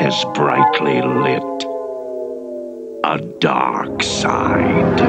as brightly lit. A dark side.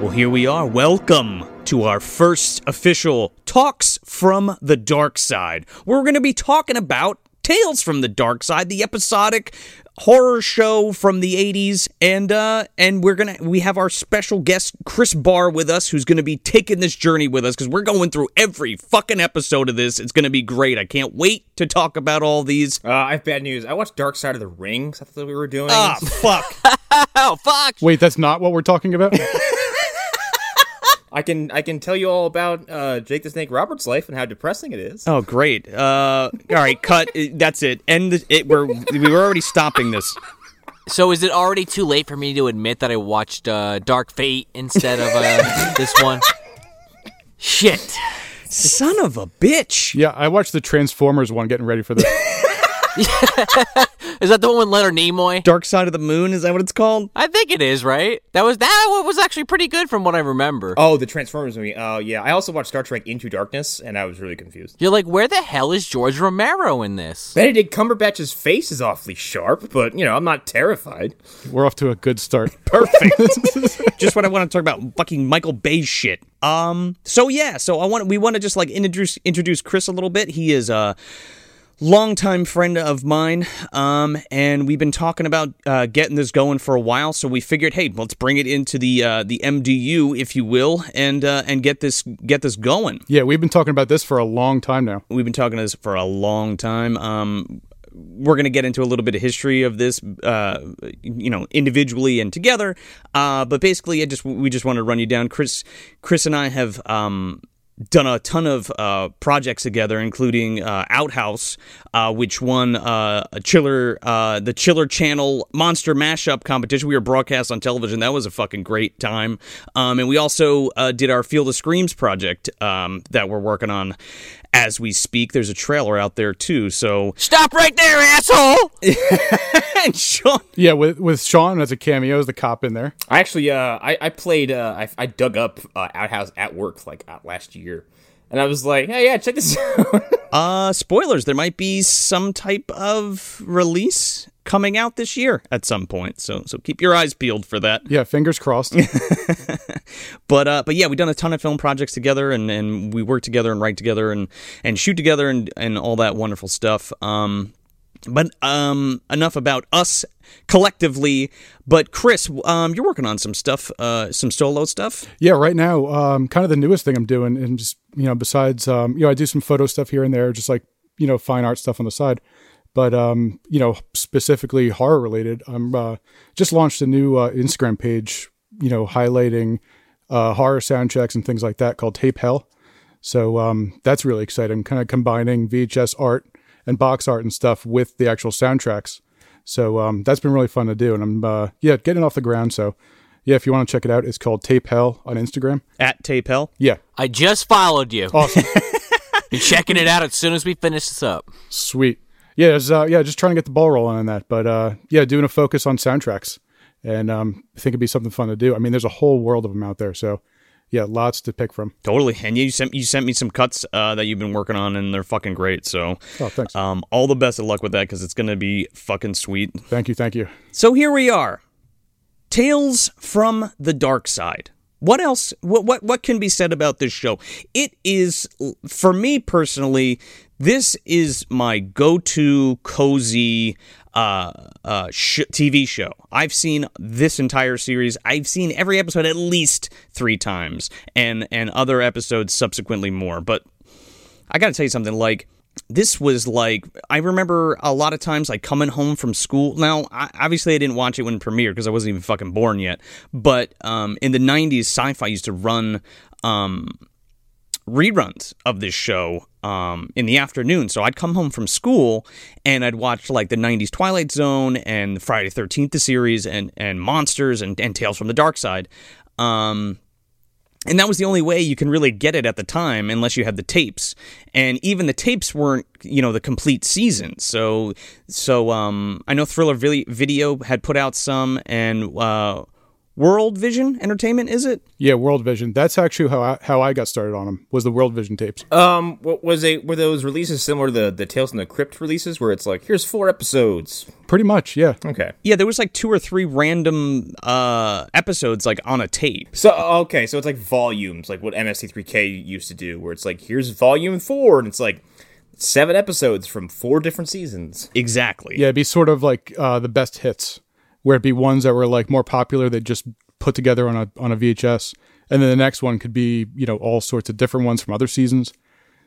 Well, here we are. Welcome to our first official Talks from the Dark Side. We're going to be talking about Tales from the Dark Side, the episodic horror show from the 80s and uh and we're gonna we have our special guest chris barr with us who's gonna be taking this journey with us because we're going through every fucking episode of this it's gonna be great i can't wait to talk about all these Uh, I have bad news. I watched Dark Side of the Ring. 'cause I thought we were doing. ah fuck Oh fuck! Wait, that's not what we're talking about? I can I can tell you all about uh, Jake the Snake Roberts' life and how depressing it is. oh great uh all right cut that's it end the- it we're we were already stopping this So is it already too late for me to admit that I watched uh, Dark Fate instead of uh, this one? Shit. son of a bitch yeah, I watched the Transformers one getting ready for this. Is that the one with Leonard Nimoy? dark side of the moon is that what it's called I think it is, right? That was that one was actually pretty good from what I remember. Oh, the Transformers movie. Oh, yeah. I also watched Star Trek Into Darkness, and I was really confused. You're like, where the hell is George Romero in this? Benedict Cumberbatch's face is awfully sharp, but you know I'm not terrified. We're off to a good start. perfect. just what I want to talk about, fucking Michael Bay shit. Um. So yeah. So I want we want to just like introduce introduce Chris a little bit. He is a longtime friend of mine. Um. And we've been talking about uh, getting this going for a while. So we figured, hey, let's bring it into the uh, the MDU, if you will, and uh, and get this get this going. Yeah, we've been talking about this for a long time now. We've been talking this for a long time. Um, we're going to get into a little bit of history of this, uh, you know, individually and together. Uh, but basically, I just we just want to run you down. Chris, Chris and I have um, done a ton of uh, projects together, including uh, Outhouse, uh, which won uh, a Chiller, uh, the Chiller Channel Monster Mashup competition. We were broadcast on television. That was a fucking great time. Um, and we also uh, did our Field of Screams project um, that we're working on as we speak. There's a trailer out there too. So Stop right there, asshole! and Sean, Yeah, with with Sean as a cameo as the cop in there. I actually uh I, I played uh I, I dug up uh, Outhouse at work like uh, last year, and I was like, hey yeah, check this out. uh, spoilers. There might be some type of release coming out this year at some point. So so keep your eyes peeled for that. Yeah, fingers crossed. But uh, but yeah, we've done a ton of film projects together, and, and we work together and write together and and shoot together and and all that wonderful stuff. Um, but um, enough about us collectively. But Chris, um, you're working on some stuff, uh, some solo stuff. yeah, right now, um, kind of the newest thing I'm doing, and just you know, besides, um, you know, I do some photo stuff here and there, just like you know, fine art stuff on the side. But um, you know, specifically horror related, I'm uh, just launched a new uh, Instagram page, you know, highlighting uh, horror soundtracks and things like that called Tape Hell. So um, that's really exciting, kind of combining VHS art and box art and stuff with the actual soundtracks. So um, that's been really fun to do, and I'm uh, yeah getting off the ground. So yeah, if you want to check it out, it's called Tape Hell on Instagram. At Tape Hell. Yeah, I just followed you. awesome, Be checking it out as soon as we finish this up. sweet. Yeah, it's, uh, yeah, just trying to get the ball rolling on that. But uh, yeah, doing a focus on soundtracks, and um, I think it'd be something fun to do. I mean, there's a whole world of them out there. So yeah, lots to pick from. Totally. And you sent you sent me some cuts uh, that you've been working on, and they're fucking great. So, Oh, thanks. um, all the best of luck with that because it's gonna be fucking sweet. Thank you, thank you. So here we are, Tales from the Dark Side. What else? What what what can be said about this show? It is, for me personally, this is my go-to cozy uh, uh, sh- TV show. I've seen this entire series. I've seen every episode at least three times, and and other episodes subsequently more. But I got to tell you something. Like this was like I remember a lot of times like coming home from school. Now, I, obviously, I didn't watch it when it premiered because I wasn't even fucking born yet. But um, in the '90s, Sci-Fi used to run um, reruns of this show um, in the afternoon. So I'd come home from school and I'd watch like the 90s Twilight Zone and Friday 13th, the series, and, and Monsters and, and Tales from the Dark Side. Um, and that was the only way you can really get it at the time unless you had the tapes. And even the tapes weren't you know the complete season. So so um i know thriller video had put out some and uh World Vision Entertainment, is it? Yeah, World Vision. That's actually how I, how I got started on them. Was the World Vision tapes? Um, what was they were those releases similar to the the Tales from the Crypt releases, where it's like here's four episodes? Pretty much, yeah. Okay. Yeah, there was like two or three random uh episodes like on a tape. So okay, so it's like volumes, like what MST3K used to do, where it's like here's volume four, and it's like seven episodes from four different seasons. Exactly. Yeah, it'd be sort of like uh, the best hits where it'd be ones that were like more popular that just put together on a on a VHS, and then the next one could be you know all sorts of different ones from other seasons.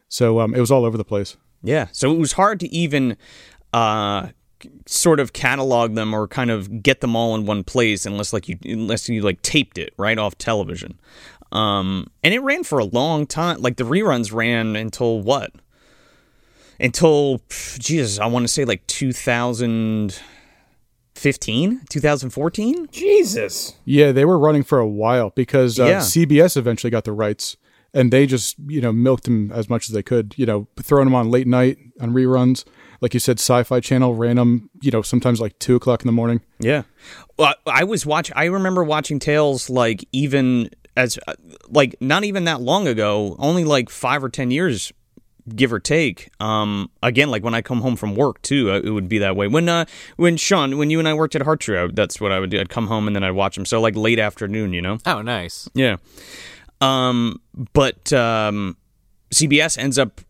So um, it was all over the place. Yeah, so it was hard to even uh, sort of catalog them or kind of get them all in one place unless like you unless you like taped it right off television. Um, and it ran for a long time. Like the reruns ran until what? Until Jesus, I want to say like 2000 15 2014 jesus Yeah, they were running for a while because uh, Yeah. CBS eventually got the rights, and they just you know milked them as much as they could. You know, throwing them on late night on reruns, like you said, Sci-Fi Channel random. You know, sometimes like two o'clock in the morning. Yeah. Well, I was watch. I remember watching Tales like even as like not even that long ago, only like five or ten years, give or take. Um, again, like when I come home from work too, uh, it would be that way. When uh, when Sean, when you and I worked at Heart Tree, that's what I would do. I'd come home and then I'd watch them. So like late afternoon, you know. Oh, nice. Yeah. Um, but um, CBS ends up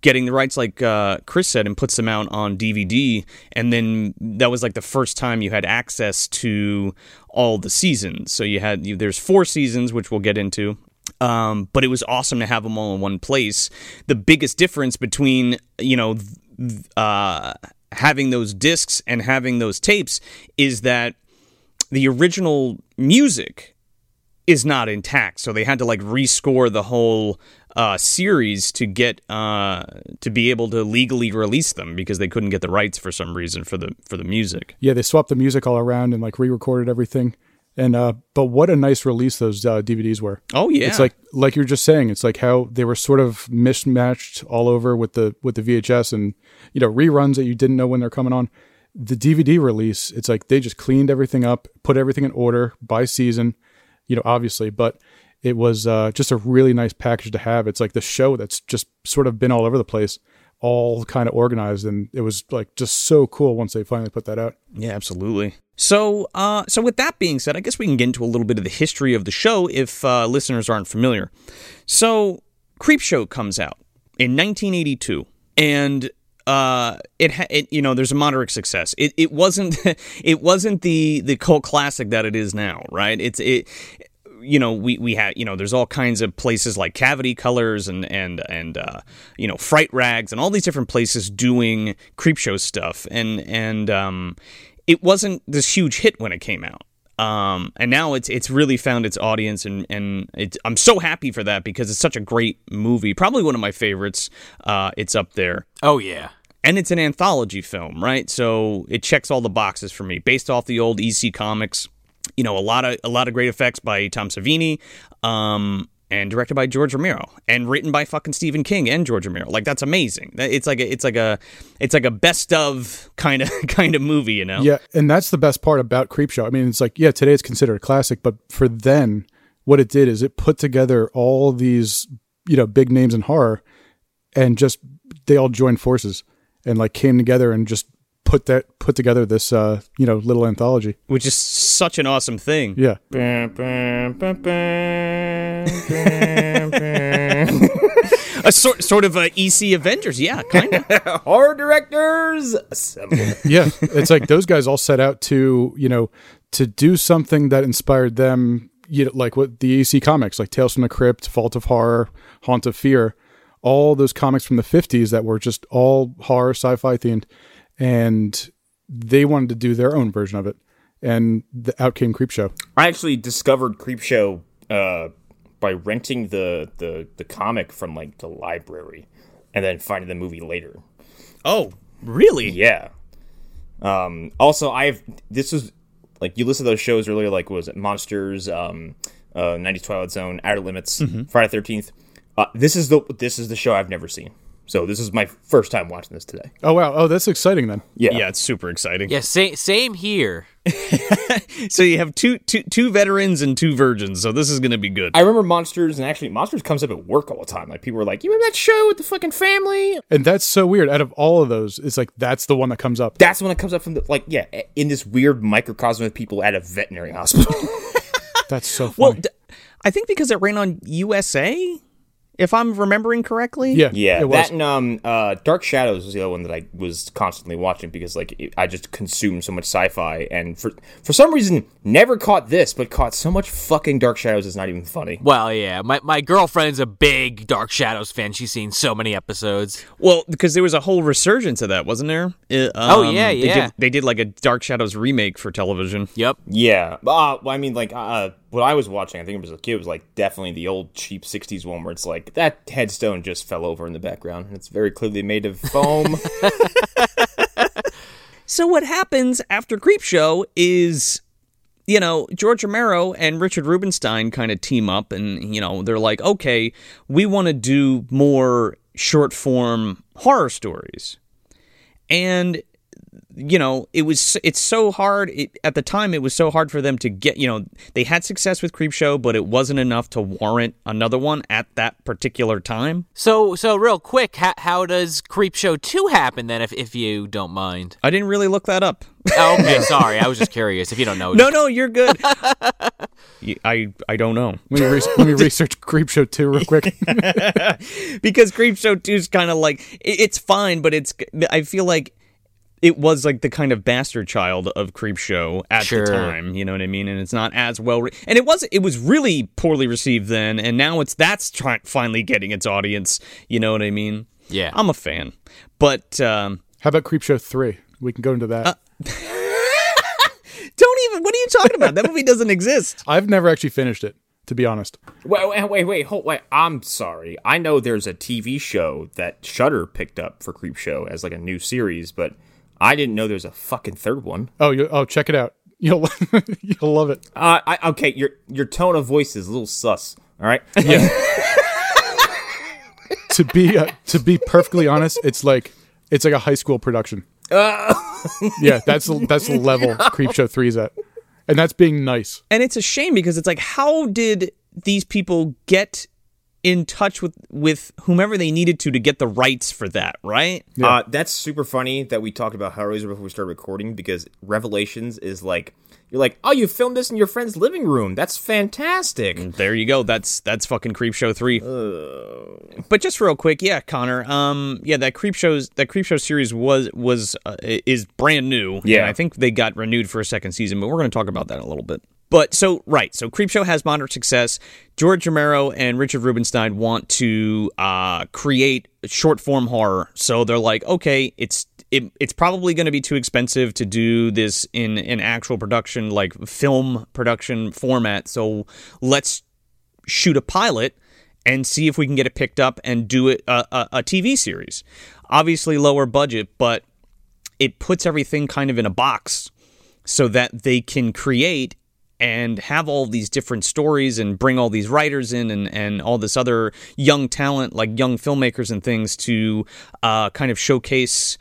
getting the rights, like uh, Chris said, and puts them out on DVD. And then that was like the first time you had access to all the seasons. So you had you, there's four seasons, which we'll get into. Um, but it was awesome to have them all in one place. The biggest difference between you know uh, having those discs and having those tapes is that the original music is not intact. So they had to like rescore the whole uh, series to get uh, to be able to legally release them because they couldn't get the rights for some reason for the for the music. Yeah, they swapped the music all around and like re-recorded everything. And uh, but what a nice release those uh, DVDs were. Oh yeah, It's like like you're just saying. It's like how they were sort of mismatched all over with the with the VHS and you know reruns that you didn't know when they're coming on. The DVD release, it's like they just cleaned everything up, put everything in order by season, you know, obviously, but it was uh, just a really nice package to have. It's like the show that's just sort of been all over the place, all kind of organized, and it was like just so cool once they finally put that out. Yeah, absolutely. So, uh, so with that being said, I guess we can get into a little bit of the history of the show if uh, listeners aren't familiar. So, Creepshow comes out in 1982, and uh, it, ha- it you know there's a moderate success. It it wasn't it wasn't the the cult classic that it is now, right? It's it you know we we had you know there's all kinds of places like cavity colors and and and uh, you know fright rags and all these different places doing creepshow stuff and and um, it wasn't this huge hit when it came out um, and now it's it's really found its audience and and I'm so happy for that because it's such a great movie probably one of my favorites uh, it's up there Oh yeah. and it's an anthology film, right? So it checks all the boxes for me, based off the old EC comics. You know, a lot of a lot of great effects by Tom Savini, um, and directed by George Romero, and written by fucking Stephen King and George Romero. Like that's amazing. It's like a, it's like a it's like a best of kind of kind of movie, you know? Yeah, and that's the best part about Creepshow. I mean, it's like, yeah, today it's considered a classic, but for then, what it did is it put together all these, you know, big names in horror and just they all joined forces and like came together and just put that put together this uh, you know, little anthology. Which is such an awesome thing. Yeah. A sort sort of a EC Avengers, yeah, kind of. Horror directors assemble. Yeah. It's like those guys all set out to, you know, to do something that inspired them, you know, like what the EC comics, like Tales from the Crypt, Vault of Horror, Haunt of Fear, all those comics from the 50s that were just all horror, sci fi themed. And they wanted to do their own version of it. And the, out came Creepshow. I actually discovered Creepshow uh, by renting the, the the comic from like the library, and then finding the movie later. Oh, really? Yeah. Um, also, I've this was like you listed those shows earlier, like what was it Monsters, um, uh, 90s Twilight Zone, Outer Limits, Friday Thirteenth. Uh, this is the this is the show I've never seen. So this is my first time watching this today. Oh wow. Oh, that's exciting then. Yeah, Yeah, it's super exciting. Yeah, same same here. So you have two two two veterans and two virgins. So this is going to be good. I remember Monsters, and actually Monsters comes up at work all the time. Like people were like, "You remember that show with the fucking family?" And that's so weird. Out of all of those, it's like that's the one that comes up. That's the one that comes up from the like, yeah, in this weird microcosm of people at a veterinary hospital. That's so funny. well, funny. d- I think because it ran on USA, if I'm remembering correctly. yeah. Yeah, It was. that and um, uh, Dark Shadows was the other one that I was constantly watching because like it, I just consumed so much sci-fi, and for for some reason never caught this, but caught so much fucking Dark Shadows. It's not even funny. Well, yeah, my my girlfriend's a big Dark Shadows fan. She's seen so many episodes. Well, because there was a whole resurgence of that, wasn't there? Uh, Oh, um, yeah, they yeah. Did, they did like a Dark Shadows remake for television. Yep. Yeah, uh, well, I mean, like uh, what I was watching, I think it was a kid, was like definitely the old cheap '60s one where it's like that headstone just fell over in the background, and it's very clearly made of foam. So what happens after Creepshow is, you know, George Romero and Richard Rubinstein kind of team up, and you know they're like, okay, we want to do more short form horror stories, and you know it was it's so hard it, at the time it was so hard for them to get you know they had success with creepshow but it wasn't enough to warrant another one at that particular time So so real quick, how, how does Creepshow two happen then, if if you don't mind? i didn't really look that up Oh, okay, sorry, I was just curious. If you don't know, no no you're good I I don't know Let me, re- let me research Creepshow 2 real quick. because Creepshow 2 is kind of like it's fine, but it's I feel like it was like the kind of bastard child of Creepshow at Sure. the time, you know what I mean? And it's not as well re- and it was it was really poorly received then and now it's that's try- finally getting its audience, you know what I mean? Yeah. I'm a fan. But um How about Creepshow 3? We can go into that. don't even what are you talking about? That movie doesn't exist. I've never actually finished it, to be honest. wait, wait, wait, wait, hold, wait. I'm sorry. I know there's a TV show that Shudder picked up for Creepshow as like a new series, but I didn't know there's a fucking third one. Oh, you, oh, check it out. You'll you'll love it. Uh, I, okay, your your tone of voice is a little sus. All right. Yeah. To be uh, to be perfectly honest, it's like it's like a high school production. yeah, that's that's the level Creepshow 3 is at. And that's being nice. And it's a shame because it's like how did these people get in touch with with whomever they needed to to get the rights for that, right? Uh, that's super funny that we talked about Hellraiser before we started recording because Revelations is like you're like, oh, you filmed this in your friend's living room. That's fantastic. There you go. That's that's fucking Creep Show three. But just real quick, yeah, Connor. Um, yeah, that Creep Shows that Creep Show series was was uh, is brand new. Yeah. and I think they got renewed for a second season, but we're going to talk about that in a little bit. But so right, so Creepshow has moderate success. George Romero and Richard Rubinstein want to uh, create short form horror, so they're like, okay, it's it, it's probably going to be too expensive to do this in an actual production, like film production format. So let's shoot a pilot and see if we can get it picked up and do it a, a, a TV series. Obviously, lower budget, but it puts everything kind of in a box so that they can create and have all these different stories and bring all these writers in and, and all this other young talent, like young filmmakers and things, to uh, kind of showcase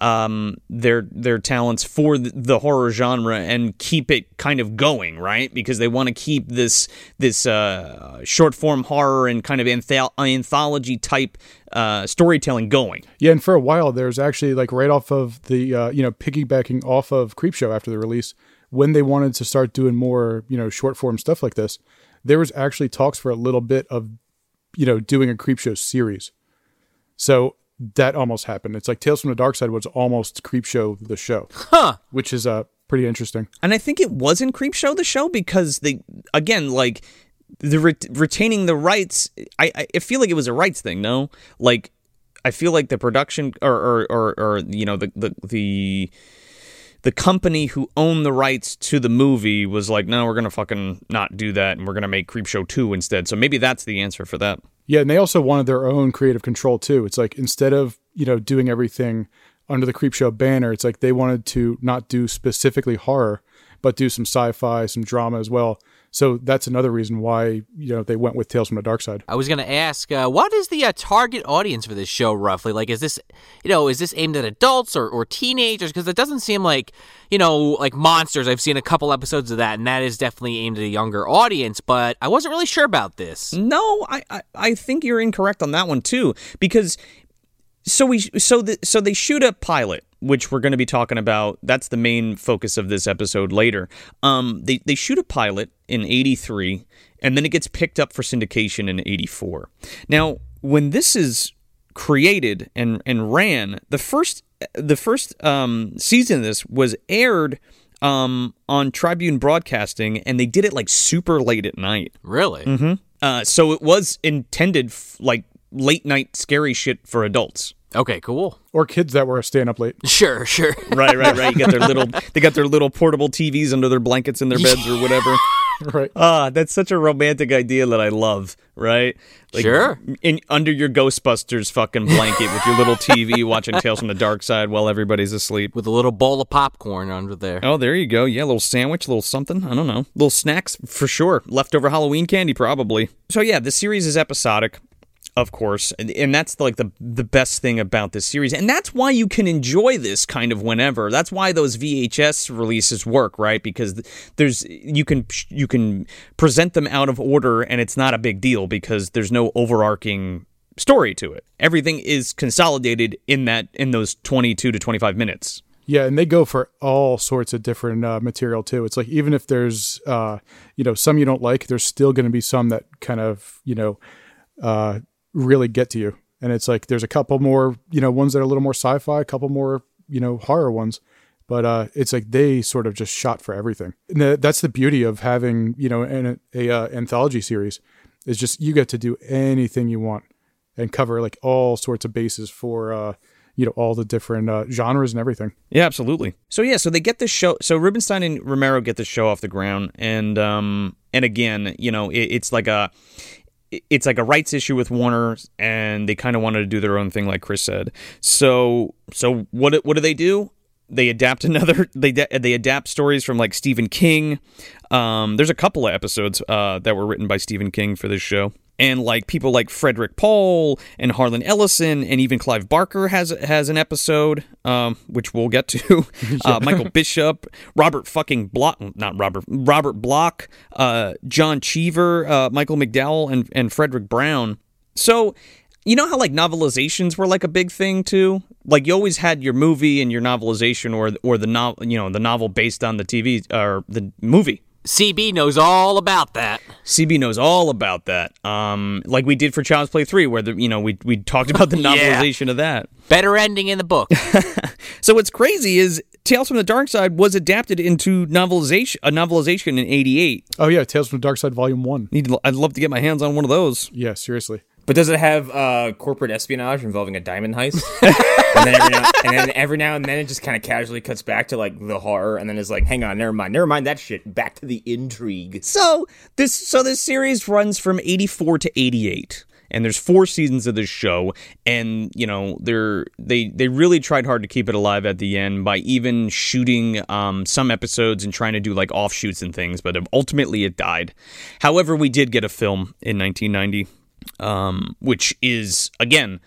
um, their their talents for the, horror genre and keep it kind of going, right? Because they want to keep this this uh, short form horror and kind of anthol- anthology type uh, storytelling going. Yeah, and for a while there's actually like right off of the uh, you know piggybacking off of Creepshow after the release when they wanted to start doing more you know short form stuff like this, there was actually talks for a little bit of you know doing a Creepshow series. So that almost happened. It's like Tales from the Dark Side was almost Creepshow the show, huh? Which is uh pretty interesting. And I think it wasn't Creepshow the show because they again like the ret- retaining the rights. I, I I feel like it was a rights thing. No, like I feel like the production or or or, or you know the the the the company who owned the rights to the movie was like, no, we're gonna fucking not do that, and we're gonna make Creepshow two instead. So maybe that's the answer for that. Yeah, and they also wanted their own creative control too. It's like instead of you know doing everything under the Creepshow banner, it's like they wanted to not do specifically horror, but do some sci-fi, some drama as well. So that's another reason why you know they went with Tales from the Dark Side. I was going to ask, uh, what is the uh, target audience for this show roughly? Like, is this, you know, is this aimed at adults or, or teenagers? Because it doesn't seem like, you know, like Monsters. I've seen a couple episodes of that, and that is definitely aimed at a younger audience. But I wasn't really sure about this. No, I, I, I think you're incorrect on that one too, because so we so the, so they shoot a pilot which we're going to be talking about. That's the main focus of this episode later. Um they they shoot a pilot in 83 and then it gets picked up for syndication in 84 now when this is created and and ran the first the first um season of this was aired um on Tribune Broadcasting and they did it like super late at night. Really? uh so it was intended f- like late night scary shit for adults Okay, cool. Or kids that were staying up late. Sure, sure. Right, right, right. You got their little, they got their little portable TVs under their blankets in their beds or whatever. right. Ah, that's such a romantic idea that I love. Right? Like, Sure. In under your Ghostbusters fucking blanket with your little TV, watching Tales from the Dark Side while everybody's asleep. With a little bowl of popcorn under there. Oh, there you go. Yeah, a little sandwich, a little something. I don't know. Little snacks for sure. Leftover Halloween candy, probably. So yeah, the series is episodic. Of course, and, and that's like the the best thing about this series, and that's why you can enjoy this kind of whenever. That's why those VHS releases work, right? Because there's you can you can present them out of order, and it's not a big deal because there's no overarching story to it. Everything is consolidated in that in those 22 to 25 minutes. Yeah, and they go for all sorts of different uh, material too. It's like even if there's uh, you know some you don't like, there's still going to be some that kind of you know uh, really get to you. And it's like there's a couple more you know ones that are a little more sci-fi, a couple more you know horror ones, but uh, it's like they sort of just shot for everything. And that's the beauty of having you know an a, uh, anthology series is just you get to do anything you want and cover like all sorts of bases for uh, you know all the different uh, genres and everything. Yeah, absolutely. So yeah, so they get this show. So Rubinstein and Romero get this show off the ground, and um, and again, you know, it, it's like a, it's like a rights issue with Warner, and they kind of wanted to do their own thing, like Chris said. So so what what do they do? They adapt another. They they adapt stories from like Stephen King. Um, there's a couple of episodes uh, that were written by Stephen King for this show and like people like Frederik Pohl and Harlan Ellison and even Clive Barker has has an episode, um, which we'll get to. uh, Michael Bishop, Robert fucking Bloch, not Robert, Robert Bloch, uh, John Cheever, uh, Michael McDowell, and and Fredric Brown. So. You know how like novelizations were like a big thing too. Like you always had your movie and your novelization, or or the novel, you know, the novel based on the TV or the movie. CB knows all about that. CB knows all about that. Um, like we did for Child's Play 3, where the you know we we talked about the Yeah. novelization of that. Better ending in the book. So what's crazy is Tales from the Dark Side was adapted into novelization a novelization in '88. Oh yeah, Tales from the Dark Side Volume One. Need I'd love to get my hands on one of those. Yeah, seriously. But does it have uh, corporate espionage involving a diamond heist? and, then now, and then every now and then it just kind of casually cuts back to like the horror, and then it's like, hang on, never mind, never mind that shit. Back to the intrigue. So this so this series runs from 84 to 88 and there's four seasons of this show and you know they're they they really tried hard to keep it alive at the end by even shooting um, some episodes and trying to do like offshoots and things but ultimately it died however we did get a film in 1990 um, which is again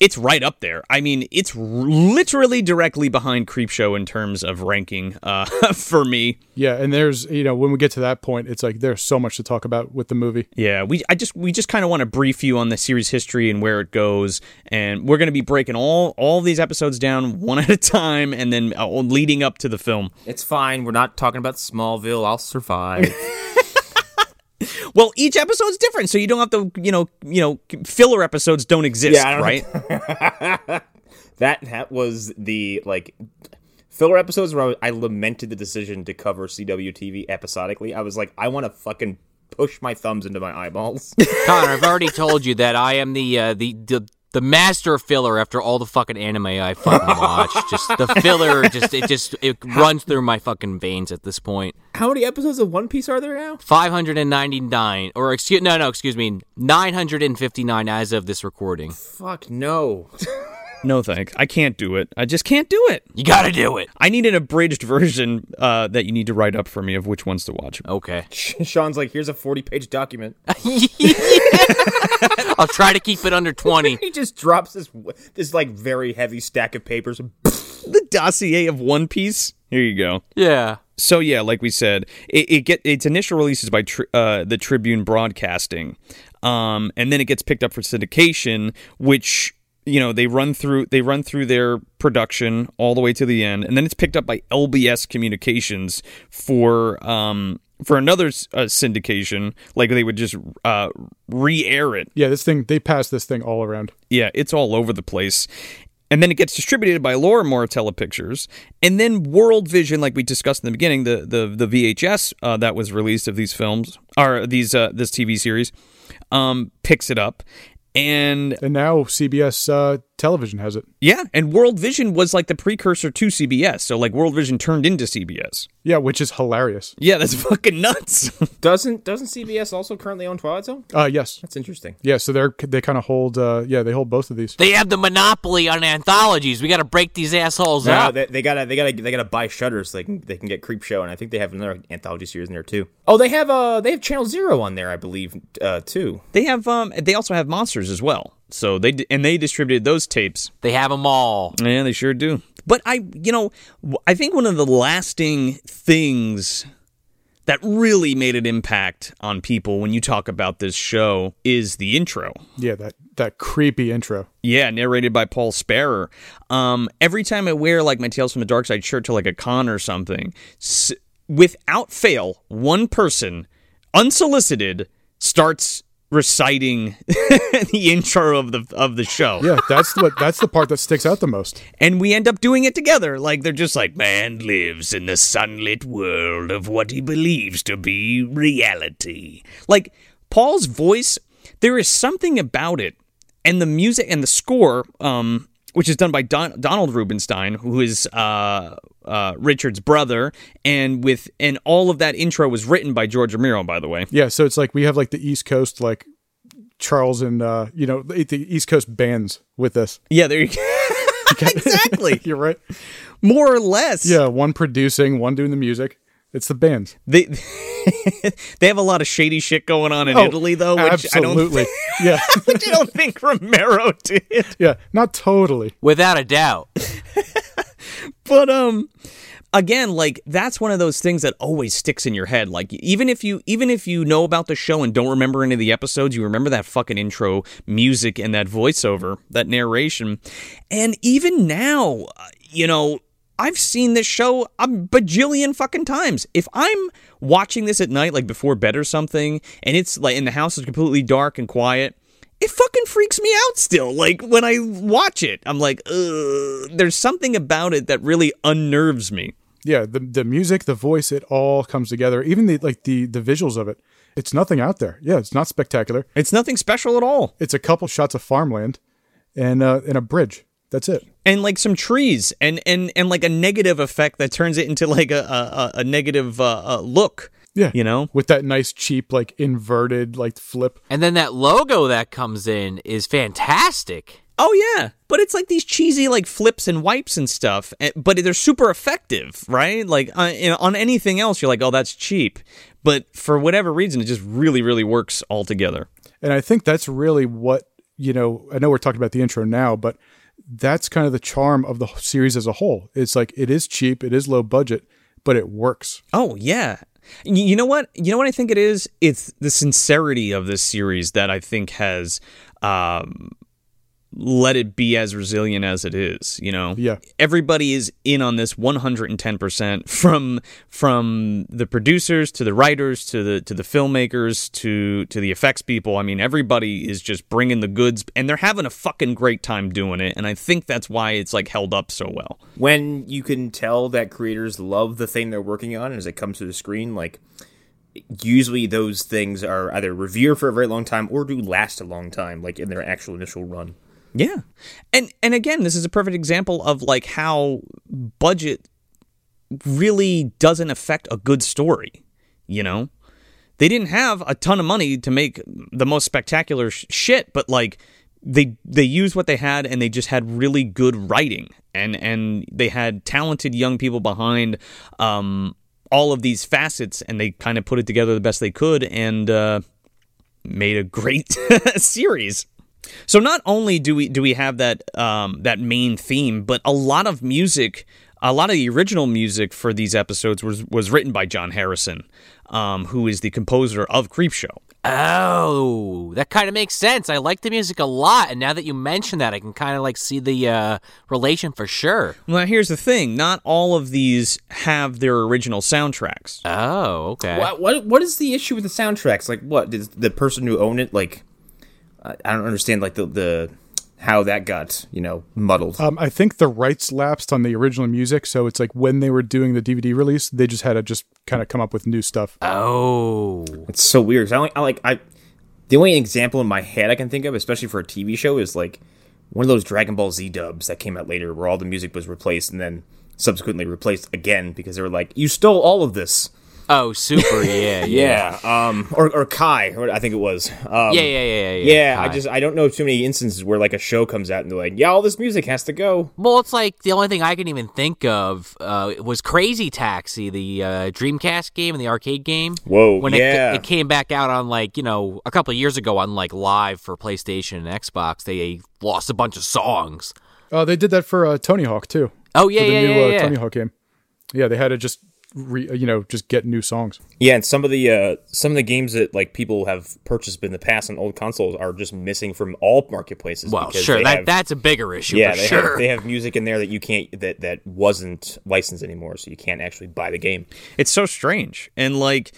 it's right up there. I mean, it's r- literally directly behind Creepshow in terms of ranking uh, for me. Yeah, and there's you know when we get to that point, it's like there's so much to talk about with the movie. Yeah, we I just we just kind of want to brief you on the series history and where it goes, and we're going to be breaking all all these episodes down one at a time, and then uh, leading up to the film. It's fine. We're not talking about Smallville. I'll survive. Well, each episode's different, so you don't have to you know you know filler episodes don't exist, Yeah, I don't- right? that that was the like filler episodes where I, I lamented the decision to cover CW TV episodically. I was like, I want to fucking push my thumbs into my eyeballs. Connor, I've already told you that I am the uh, the, the the master filler after all the fucking anime I fucking watch. just the filler, just it just it runs through my fucking veins at this point. How many episodes of One Piece are there now? Five hundred and ninety nine, or excuse no no excuse me, nine hundred and fifty nine as of this recording. Fuck no. No thanks. I can't do it. I just can't do it. You got to do it. I need an abridged version uh, that you need to write up for me of which ones to watch. Okay. Sean's like, here's a 40 page document. I'll try to keep it under twenty. he just drops this this like very heavy stack of papers. The dossier of One Piece. Here you go. Yeah. So yeah, like we said, it, it get its initial releases by tri- uh, the Tribune Broadcasting, um, and then it gets picked up for syndication, which you know they run through they run through their production all the way to the end, and then it's picked up by LBS Communications for um, for another uh, syndication. Like they would just uh, re-air it. Yeah, this thing they pass this thing all around. Yeah, it's all over the place. And then it gets distributed by Laura Lorimar Telepictures, and then World Vision, like we discussed in the beginning, the the the VHS uh, that was released of these films or these uh, this TV series, um, picks it up, and And now CBS uh, television has it. yeah, and World Vision was like the precursor to CBS, so like World Vision turned into CBS. Yeah, which is hilarious. Yeah, that's fucking nuts. doesn't doesn't CBS also currently own Twilight Zone? Uh, yes. That's interesting. Yeah, so they're they kind of hold. Uh, yeah, they hold both of these. They have the monopoly on anthologies. We got to break these assholes No, up. they, they gotta they gotta they gotta buy Shudder so they can they can get Creep Show, and I think they have another anthology series in there too. Oh, they have uh they have Channel Zero on there, I believe, uh too. they have um, they also have monsters as well. So they and they distributed those tapes They have them all. Yeah, they sure do. But I, you know, I think one of the lasting things that really made an impact on people when you talk about this show is the intro. Yeah, that that creepy intro. Yeah, narrated by Paul Sparer. Um, every time I wear like my Tales from the Dark Side shirt to like a con or something, s- without fail, one person, unsolicited, starts reciting the intro of the of the show. Yeah, that's what that's the part that sticks out the most. and we end up doing it together. Like they're just like, man lives in the sunlit world of what he believes to be reality. Like Paul's voice, there is something about it, and the music and the score, um, which is done by Don- Donald Rubinstein, who is uh, uh, Richard's brother, and with and all of that intro was written by George Romero, by the way. Yeah, so it's like we have like the East Coast like Charles and uh, you know the, the East Coast bands with this. Yeah, there you go. exactly, You're right. more or less. Yeah, one producing, one doing the music. It's the bands. They they have a lot of shady shit going on in Oh, Italy, though, which I don't absolutely. yeah, which I don't think Romero did. yeah, not totally. Without a doubt. But um again, like that's one of those things that always sticks in your head. Like even if you even if you know about the show and don't remember any of the episodes, you remember that fucking intro music and that voiceover, that narration. And even now, uh, you know, I've seen this show a bajillion fucking times. If I'm watching this at night, like before bed or something, and it's like and the house is completely dark and quiet, it fucking freaks me out still. Like when I watch it, I'm like, Ugh. there's something about it that really unnerves me. Yeah, the the music, the voice, it all comes together. Even the like the the visuals of it. It's nothing out there. Yeah, it's not spectacular. It's nothing special at all. It's a couple shots of farmland and uh, and a bridge. That's it. And like some trees and and and like a negative effect that turns it into like a a, a negative uh, uh, look. Yeah, You know? with that nice cheap like inverted like flip. And then that logo that comes in is fantastic. Oh yeah, but it's like these cheesy like flips and wipes and stuff, eh, but they're super effective, right? Like uh, you know, on anything else, you're like, oh, that's cheap, but for whatever reason, it just really, really works all together. And I think that's really what, you know, I know we're talking about the intro now, but that's kind of the charm of the series as a whole. It's like it is cheap, it is low budget, but it works. Oh yeah. You know what? You know what I think it is? It's the sincerity of this series that I think has um, let it be as resilient as it is. You know, Yeah. Everybody is in on this 110 percent from from the producers to the writers to the to the filmmakers to to the effects people. I mean, everybody is just bringing the goods, and they're having a fucking great time doing it. And I think that's why it's like held up so well. When you can tell that creators love the thing they're working on as it comes to the screen, like usually those things are either revered for a very long time or do last a long time, like in their actual initial run. Yeah. And and again, this is a perfect example of like how budget really doesn't affect a good story, you know? They didn't have a ton of money to make the most spectacular sh- shit, but like they they used what they had and they just had really good writing and and they had talented young people behind um all of these facets and they kind of put it together the best they could and uh made a great series. So not only do we do we have that um, that main theme, but a lot of music, a lot of the original music for these episodes was was written by John Harrison, um, who is the composer of Creepshow. Oh, that kind of makes sense. I like the music a lot, and now that you mention that, I can kind of like see the uh, relation for sure. Well, here's the thing: not all of these have their original soundtracks. Oh, okay. What, what what is the issue with the soundtracks? Like, what did the person who owned it like? I I don't understand like the the how that got you know muddled. Um, I think the rights lapsed on the original music, so it's like when they were doing the DVD release, they just had to just kind of come up with new stuff. Oh, It's so weird. I, only, I like I. The only example in my head I can think of, especially for a TV show, is like one of those Dragon Ball Z dubs that came out later, where all the music was replaced and then subsequently replaced again because they were like, "You stole all of this." Oh, super, yeah, yeah, Yeah. Um. Or or Kai, or I think it was. Um, yeah, yeah, yeah, yeah. Yeah, I just I don't know too many instances where like a show comes out and they're like, yeah, all this music has to go. Well, it's like the only thing I can even think of uh, was Crazy Taxi, the uh, Dreamcast game and the arcade game. Whoa, when yeah. it, it came back out on like you know a couple of years ago on like live for PlayStation and Xbox, they lost a bunch of songs. Uh, they did that for uh, Tony Hawk too. Oh yeah, for the yeah, new yeah, uh, yeah. Tony Hawk game. Yeah, they had to just re, you know just get new songs. Yeah, and some of the uh, some of the games that like people have purchased in the past on old consoles are just missing from all marketplaces. Well, because sure, that have- that's a bigger issue. yeah, for they sure. have they have music in there that you can't that that wasn't licensed anymore, so you can't actually buy the game. It's so strange. And like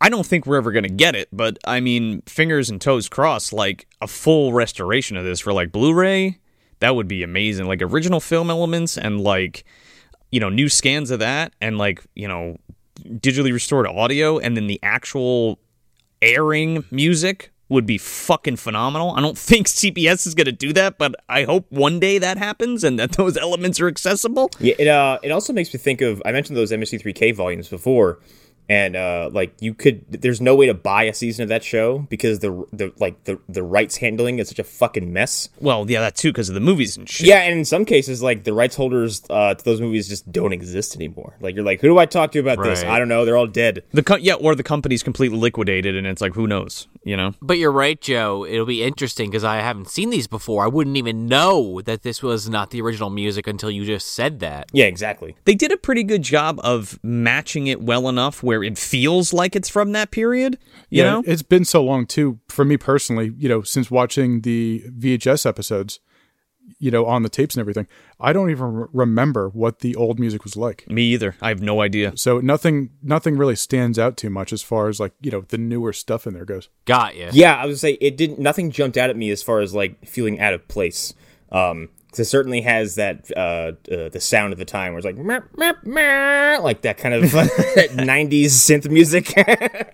I don't think we're ever going to get it, but I mean, fingers and toes crossed like a full restoration of this for like Blu-ray, that would be amazing. Like original film elements and like you know, new scans of that and like, you know, digitally restored audio and then the actual airing music would be fucking phenomenal. I don't think CBS is going to do that, but I hope one day that happens and that those elements are accessible. Yeah, it uh, it also makes me think of I mentioned those MST3K volumes before, and uh, like you could, there's no way to buy a season of that show because the the like the the rights handling is such a fucking mess. Well, yeah, that too because of the movies and shit. Yeah, and in some cases, like the rights holders uh, to those movies just don't exist anymore. Like you're like, who do I talk to about this? I don't know. They're all dead. The co- yeah, or the company's completely liquidated, and it's like, who knows? You know, But you're right, Joe. It'll be interesting because I haven't seen these before. I wouldn't even know that this was not the original music until you just said that. Yeah, exactly. they did a pretty good job of matching it well enough where it feels like it's from that period. You yeah, know, it's been so long too for me personally. You know, since watching the VHS episodes, you know, on the tapes and everything, I don't even re- remember what the old music was like. me either. I have no idea. So nothing, nothing really stands out too much as far as like you know the newer stuff in there goes. Got you. Yeah, I would say it didn't. Nothing jumped out at me as far as like feeling out of place. Um, 'cause it certainly has that uh, uh the sound of the time where it's like meh, meh, meh, like that kind of '90s synth music.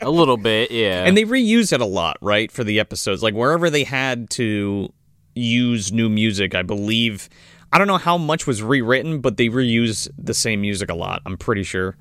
A little bit, yeah. And they reuse it a lot, right, for the episodes. Like wherever they had to use new music, I believe. I don't know how much was rewritten, but they reuse the same music a lot. I'm pretty sure.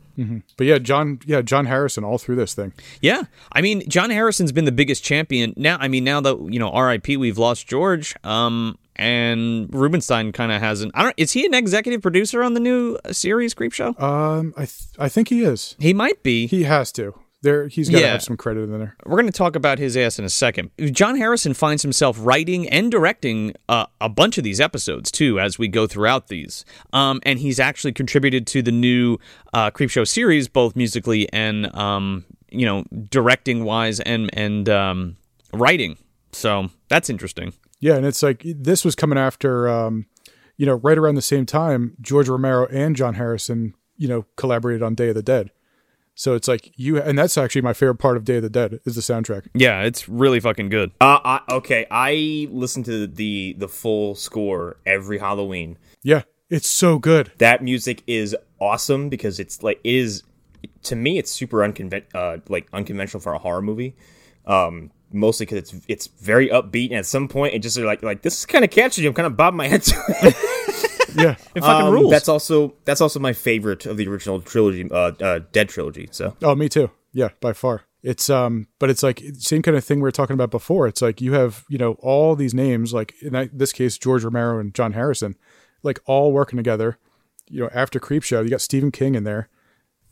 But yeah, John, yeah, John Harrison all through this thing. Yeah, I mean, John Harrison's been the biggest champion now. I mean, now that you know, R.I.P. We've lost George. Um, and Rubinstein kind of hasn't. I don't. Is he an executive producer on the new uh, series Creepshow? Um, I th- I think he is. he might be. He has to. There, he's got to Yeah. have some credit in there. We're going to talk about his ass in a second. John Harrison finds himself writing and directing uh, a bunch of these episodes too, as we go throughout these. Um, and he's actually contributed to the new uh, Creepshow series, both musically and um, you know, directing wise and and um, writing. So that's interesting. Yeah, and it's like this was coming after, um, you know, right around the same time, George Romero and John Harrison, you know, collaborated on Day of the Dead. So it's like you, and that's actually my favorite part of Day of the Dead is the soundtrack. Yeah, it's really fucking good. uh, I, okay, I listen to the the full score every Halloween. Yeah, it's so good. That music is awesome because it's like it is to me it's super unconven- uh, like unconventional for a horror movie. Um, mostly because it's it's very upbeat, and at some point it just like like this is kind of catchy. I'm kind of bobbing my head to it. Yeah. It fucking Um, rules. That's also that's also my favorite of the original trilogy, uh, uh, Dead trilogy. So Oh, me too. Yeah, by far. It's um, but it's like same kind of thing we were talking about before. It's like you have you know all these names, like in this case George Romero and John Harrison, like all working together. You know, after Creepshow, you got Stephen King in there,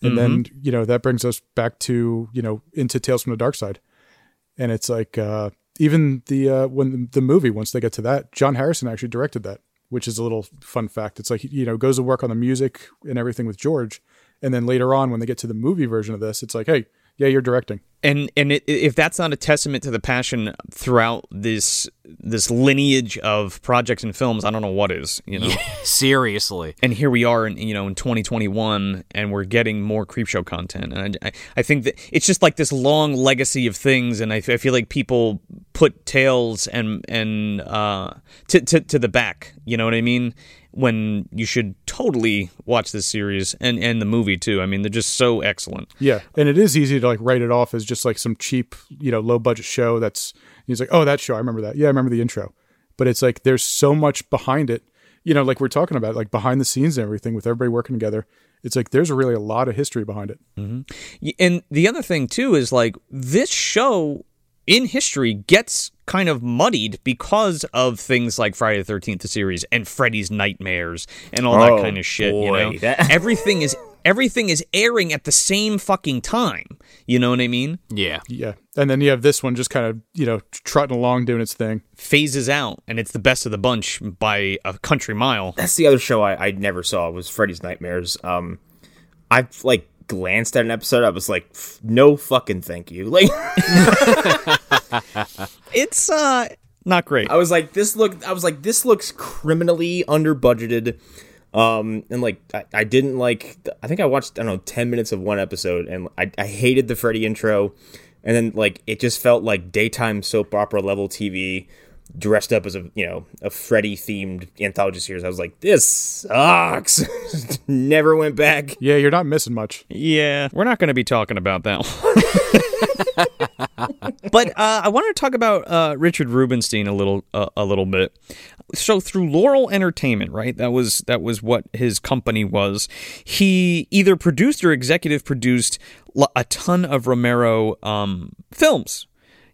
and then you know that brings us back to you know into Tales from the Dark Side, and it's like uh, even the uh, when the, the movie once they get to that, John Harrison actually directed that, which is a little fun fact. It's like you know goes to work on the music and everything with George, and then later on when they get to the movie version of this, it's like, hey, yeah, you're directing. and and it, if that's not a testament to the passion throughout this this lineage of projects and films, I don't know what is. You know. Seriously. and here we are in you know in 2021 and we're getting more creepshow content and I, I, I think that it's just like this long legacy of things and I feel like people put tales and and uh to, to to the back you know what i mean when you should totally watch this series and and the movie too i mean they're just so excellent Yeah, and it is easy to like write it off as just like some cheap, you know, low budget show. That's he's like, oh, that show, I remember that. Yeah, I remember the intro. But it's like there's so much behind it. You know, like we're talking about, like behind the scenes and everything with everybody working together. It's like there's really a lot of history behind it. Mm-hmm. Y- And the other thing too is like this show in history gets kind of muddied because of things like Friday the Thirteenth the series and Freddy's Nightmares and all Oh, that kind of shit. you know, that- everything is everything is airing at the same fucking time. You know what I mean? Yeah. Yeah, and then you have this one just kind of you know trotting along doing its thing. Phases out, and it's the best of the bunch by a country mile. that's the other show I, I never saw was Freddy's Nightmares. Um, I like glanced at an episode. I was like, no fucking thank you. Like It's uh not great. I was like, this look. I was like, this looks criminally under budgeted. Um, and like, I, I didn't like. I think I watched I don't know ten minutes of one episode, and I, I hated the Freddy intro. And then like, it just felt like daytime soap opera level TV, dressed up as a you know a Freddy themed anthology series. I was like, this sucks. Never went back. Yeah, you're not missing much. Yeah, we're not going to be talking about that one. but uh, I want to talk about uh, Richard Rubinstein a little, uh, a little bit. So through Laurel Entertainment, right? That was that was what his company was. He either produced or executive produced a ton of Romero um, films.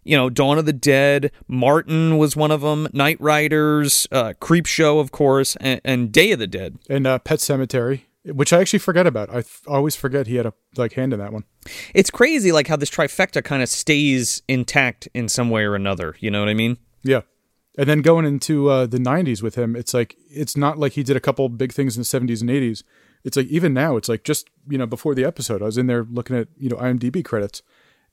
You know, Dawn of the Dead, Martin was one of them, Knightriders, uh, Creepshow, of course, and, and Day of the Dead. And uh, Pet Sematary, which I actually forget about. I always forget he had a like hand in that one. it's crazy like how this trifecta kind of stays intact in some way or another you know what i mean Yeah. And then going into uh, the 90s with him, it's like, it's not like he did a couple big things in the 70s and 80s. It's like, even now, it's like just, you know, before the episode, I was in there looking at, you know, IMDb credits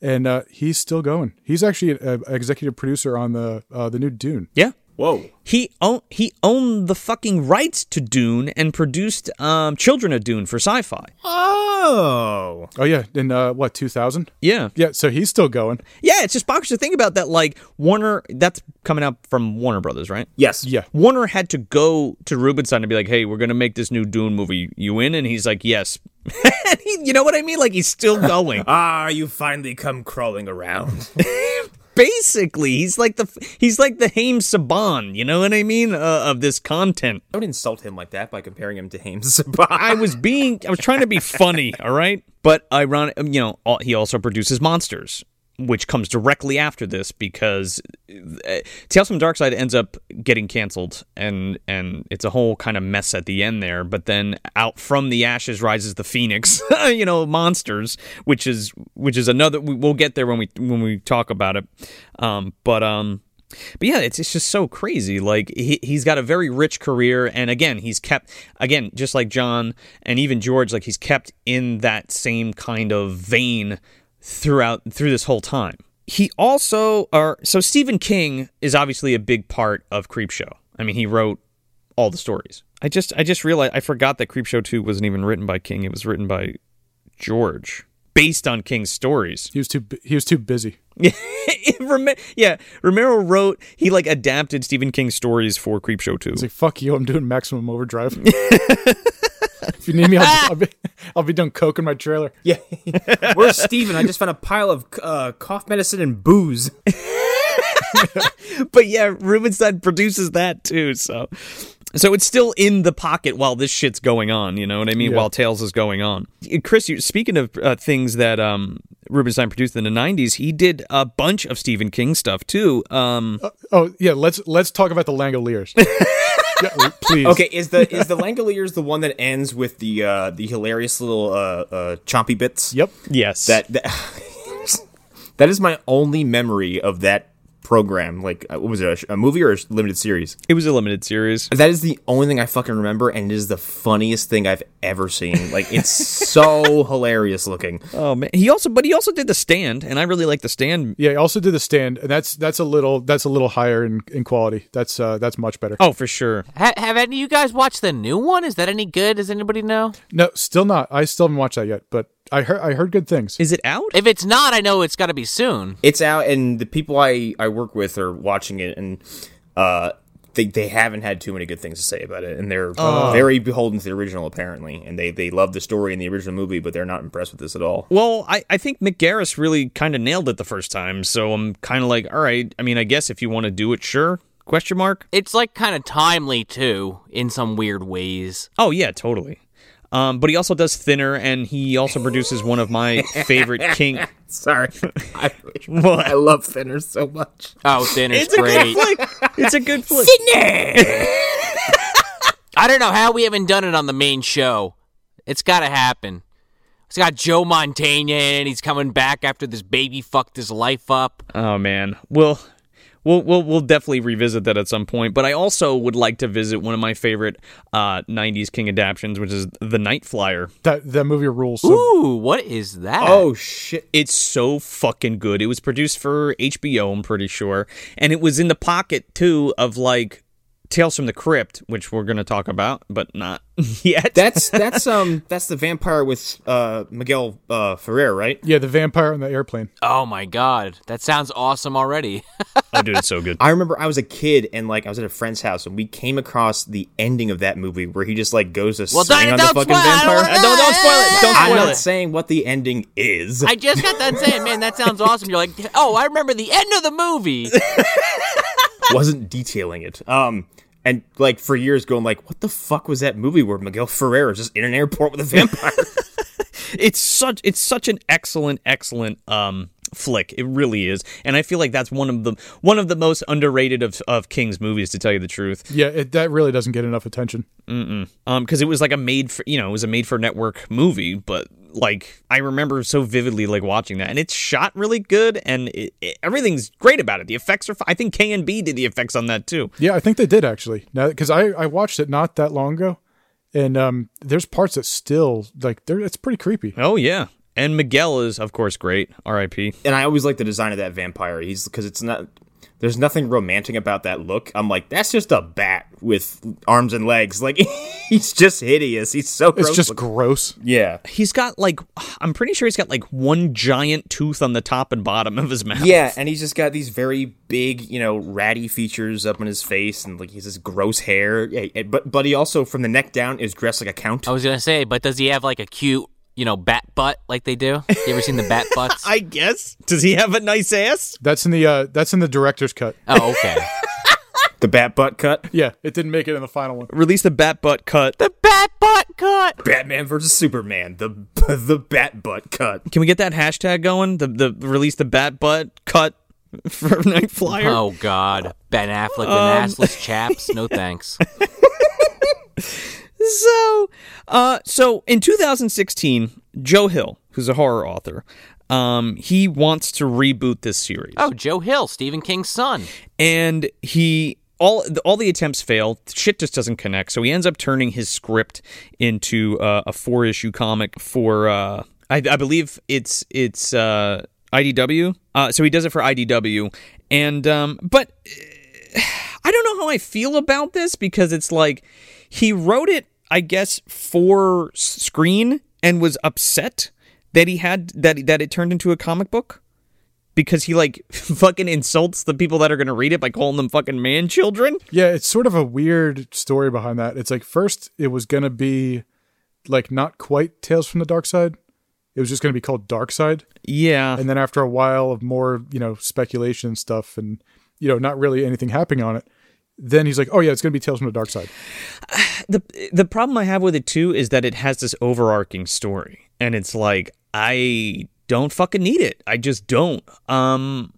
and uh, he's still going. He's actually an executive producer on the uh, the new Dune. yeah Whoa. he owned he owned the fucking rights to dune and produced um children of dune for sci-fi Oh. Oh, yeah. In uh, what, 2000? yeah Yeah. So he's still going. yeah it's just bonkers to think about that like warner that's coming out from warner brothers right Yes. Yeah. Warner had to go to Rubinstein and be like, "Hey, we're gonna make this new Dune movie. You in?" And he's like, "Yes." He, you know what I mean? Like he's still going. Ah, you finally come crawling around. Basically, he's like the he's like the Haim Saban. You know what I mean? Uh, of this content. Don't insult him like that by comparing him to Haim Saban. I was being, I was trying to be funny, all right. But ironic, you know, he also produces Monsters, which comes directly after this because uh, Tales from Dark Side ends up getting canceled, and and it's a whole kind of mess at the end there. But then out from the ashes rises the phoenix, you know, Monsters, which is which is another. we- We'll get there when we when we talk about it. Um, but um. But yeah, it's, it's just so crazy. Like he he's got a very rich career, and again, he's kept again just like John and even George, like he's kept in that same kind of vein throughout through this whole time. He also are so Stephen King is obviously a big part of Creepshow. I mean, he wrote all the stories. I just I just realized I forgot that Creepshow two wasn't even written by King. It was written by George, based on King's stories. He was too, he was too busy. Yeah, Romero wrote he like adapted Stephen King's stories for Creepshow 2. He's like, fuck you. I'm doing maximum overdrive. if you need me, I'll, I'll, be, I'll be done coking my trailer. yeah. Where's Stephen? I just found a pile of uh, cough medicine and booze. but yeah, Rubinstein produces that too. So, so it's still in the pocket while this shit's going on. You know what I mean? Yeah. While Tales is going on. Chris, you, speaking of uh, things that um, Rubinstein produced in the '90s, he did a bunch of Stephen King stuff too. Um, Oh yeah, let's let's talk about the Langoliers. Yeah, please. Okay, is the is the Langoliers the one that ends with the uh, the hilarious little uh, uh, chompy bits? Yep. yes, That that, that is my only memory of that program. Like, uh, what was it? A, a movie or a limited series? it was a limited series. That is the only thing I fucking remember, and it is the funniest thing I've ever seen. Like, it's so hilarious looking. Oh man, he also, but he also did the stand, and I really like the stand. Yeah, I also did the stand, and that's that's a little that's a little higher in, in quality. That's uh that's much better. Oh, for sure. Ha- have any of you guys watched the new one? Is that any good? Does anybody know? No, still not. I still haven't watched that yet, but I heard I heard good things. Is it out? If it's not, I know it's got to be soon. It's out, and the people I I work with are watching it, and uh, they they haven't had too many good things to say about it, and they're very beholden to the original apparently, and they they love the story in the original movie, but they're not impressed with this at all. Well, I, I think Mick Garris really kind of nailed it the first time, so I'm kind of like, all right. I mean, I guess if you want to do it, sure. Question mark? It's like kind of timely too, in some weird ways. Oh yeah, totally. Um, but he also does Thinner, and he also produces one of my favorite King. Sorry, I, What? I love Thinner so much. Oh, Thinner's It's a great. good flick. It's a good flick. Thinner. I don't know how we haven't done it on the main show. It's got to happen. It's got Joe Montana and he's coming back after this baby fucked his life up. Oh man, we'll we'll we'll we'll definitely revisit that at some point. But I also would like to visit one of my favorite uh, '90s King adaptions, which is The Night Flyer. That that movie rules. So Ooh, what is that? Oh shit! It's so fucking good. It was produced for HBO, I'm pretty sure, and it was in the pocket too of like Tales from the Crypt, which we're gonna talk about, but not yet. That's that's um that's the vampire with uh Miguel uh Ferrer, right? yeah, the vampire on the airplane. Oh my god, that sounds awesome already. oh, dude, it's so good. I remember I was a kid and like I was at a friend's house and we came across the ending of that movie where he just like goes to Well, swing don't- on the don't fucking spoil it. I don't vampire. Uh, don't don't spoil it. Don't I'm I'm not not saying what the ending is. I just got done saying, man, that sounds awesome. You're like, oh, I remember the end of the movie. wasn't detailing it. Um, and like for years going like, what the fuck was that movie where Miguel Ferrer is just in an airport with a vampire? it's such it's such an excellent excellent um flick. It really is. And i feel like that's one of the one of the most underrated of of king's movies to tell you the truth. Yeah, it, that really doesn't get enough attention. um because it was like a made for you know it was a made for network movie but like i remember so vividly like watching that. And it's shot really good and it, it- everything's great about it. The effects are fi- i think k and b did the effects on that too. Yeah, I think they did actually. Now, because I I watched it not that long ago, and um, there's parts that still like they're it's pretty creepy. oh yeah and miguel is of course great rip and I always like the design of that vampire. He's because it's not. There's nothing romantic about that look. I'm like, that's just a bat with arms and legs. Like he's just hideous. He's so gross. It's just looking. gross. yeah. he's got like i'm pretty sure he's got like one giant tooth on the top and bottom of his mouth Yeah, and he's just got these very big, you know, ratty features up in his face, and like he's this gross hair. Yeah, but but he also from the neck down is dressed like a count. I was gonna say, but does he have like a cute, you know, bat butt like they do? You ever seen the bat butts? I guess. Does he have a nice ass? That's in the uh, that's in the director's cut. oh, okay. The bat butt cut. Yeah, it didn't make it in the final one. Release the bat butt cut. the bat butt cut. Batman versus Superman. The the bat butt cut. Can we get that hashtag going? The the release the bat butt cut for Night Flyer. Oh God, Ben Affleck with assless chaps. No thanks. So, uh, so in 2016, Joe Hill, who's a horror author, um, he wants to reboot this series. Oh, Joe Hill, Stephen King's son. and he all all the attempts fail. Shit just doesn't connect. So he ends up turning his script into uh, a four issue comic for uh, I, I believe it's it's uh, IDW. Uh, so he does it for IDW, and um, but I don't know how I feel about this because it's like he wrote it, I guess, for screen and was upset that he had that that it turned into a comic book because he like fucking insults the people that are going to read it by calling them fucking man children. Yeah, it's sort of a weird story behind that. It's like first it was gonna be like not quite Tales from the Dark Side. It was just gonna be called Dark Side. Yeah. And then after a while of more, you know, speculation and stuff and you know, not really anything happening on it. Then he's like, oh yeah, it's gonna be Tales from the Dark Side. the the problem I have with it too is that it has this overarching story, and it's like I don't fucking need it. I just don't. Um,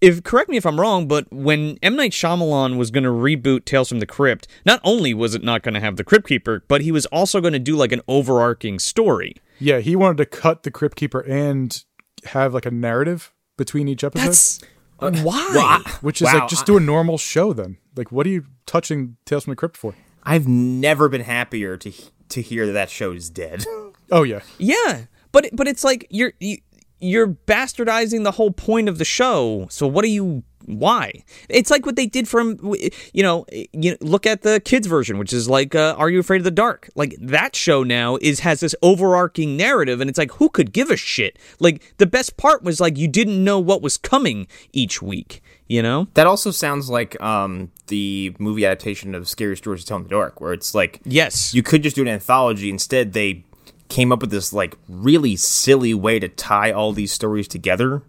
if correct me if I'm wrong, but when M Night Shyamalan was going to reboot Tales from the Crypt, not only was it not going to have the Crypt Keeper, but he was also going to do like an overarching story. Yeah, he wanted to cut the Crypt Keeper and have like a narrative between each episode, That's why. Well, I- which is wow, like just I- do a normal show. Then, like, what are you touching Tales from the Crypt for? I've never been happier to to hear that that show is dead. Oh yeah, Yeah, but but it's like you're you, you're bastardizing the whole point of the show. So what are you? Why? It's like what they did from you know you look at the kids version, which is like uh, Are You Afraid of the Dark? Like that show now is has this overarching narrative, and it's like who could give a shit? Like the best part was like you didn't know what was coming each week. You know? That also sounds like um, the movie adaptation of Scary Stories to Tell in the Dark, where it's like Yes. you could just do an anthology. Instead, they came up with this like really silly way to tie all these stories together.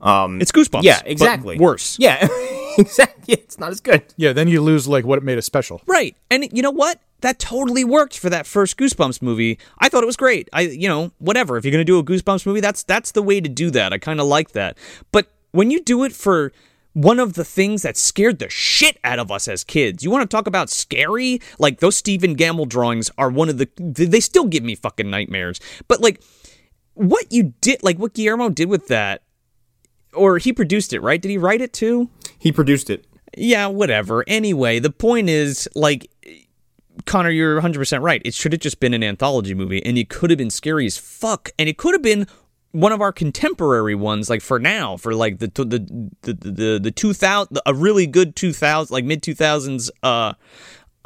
Um, it's Goosebumps. yeah, exactly. worse. Yeah, exactly. It's not as good. yeah. Then you lose like what it made it special. Right. And you know what? That totally worked for that first Goosebumps movie. I thought it was great. I you know, whatever. If you're going to do a Goosebumps movie, that's that's the way to do that. I kind of like that. But when you do it for one of the things that scared the shit out of us as kids. You want to talk about scary? Like those Stephen Gammell drawings are one of the they still give me fucking nightmares. But like what you did like what Guillermo did with that or he produced it, right? Did he write it too? He produced it. Yeah, whatever. Anyway, the point is like Connor, you're 100% right. It should have just been an anthology movie and it could have been scary as fuck and it could have been one of our contemporary ones like for now for like the the the the, the, the 2000 a really good 2000 like mid 2000s uh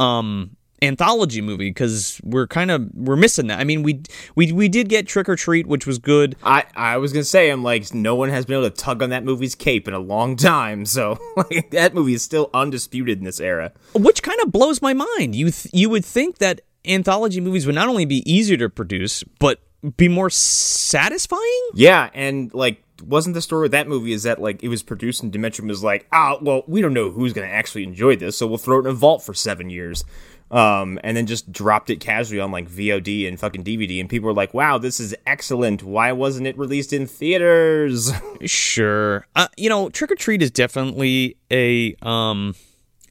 um anthology movie because we're kind of we're missing that. I mean, we we we did get Trick or Treat, which was good. I, I was gonna say I'm like no one has been able to tug on that movie's cape in a long time, so like that movie is still undisputed in this era. which kind of blows my mind. You th- you would think that anthology movies would not only be easier to produce, but be more satisfying. Yeah, and like wasn't the story with that movie is that like it was produced and Dimension was like, ah, well, we don't know who's gonna actually enjoy this, so we'll throw it in a vault for seven years. Um, and then just dropped it casually on like VOD and fucking DVD, and people were like, "Wow, this is excellent! Why wasn't it released in theaters?" Sure, uh, you know, Trick or Treat is definitely a um,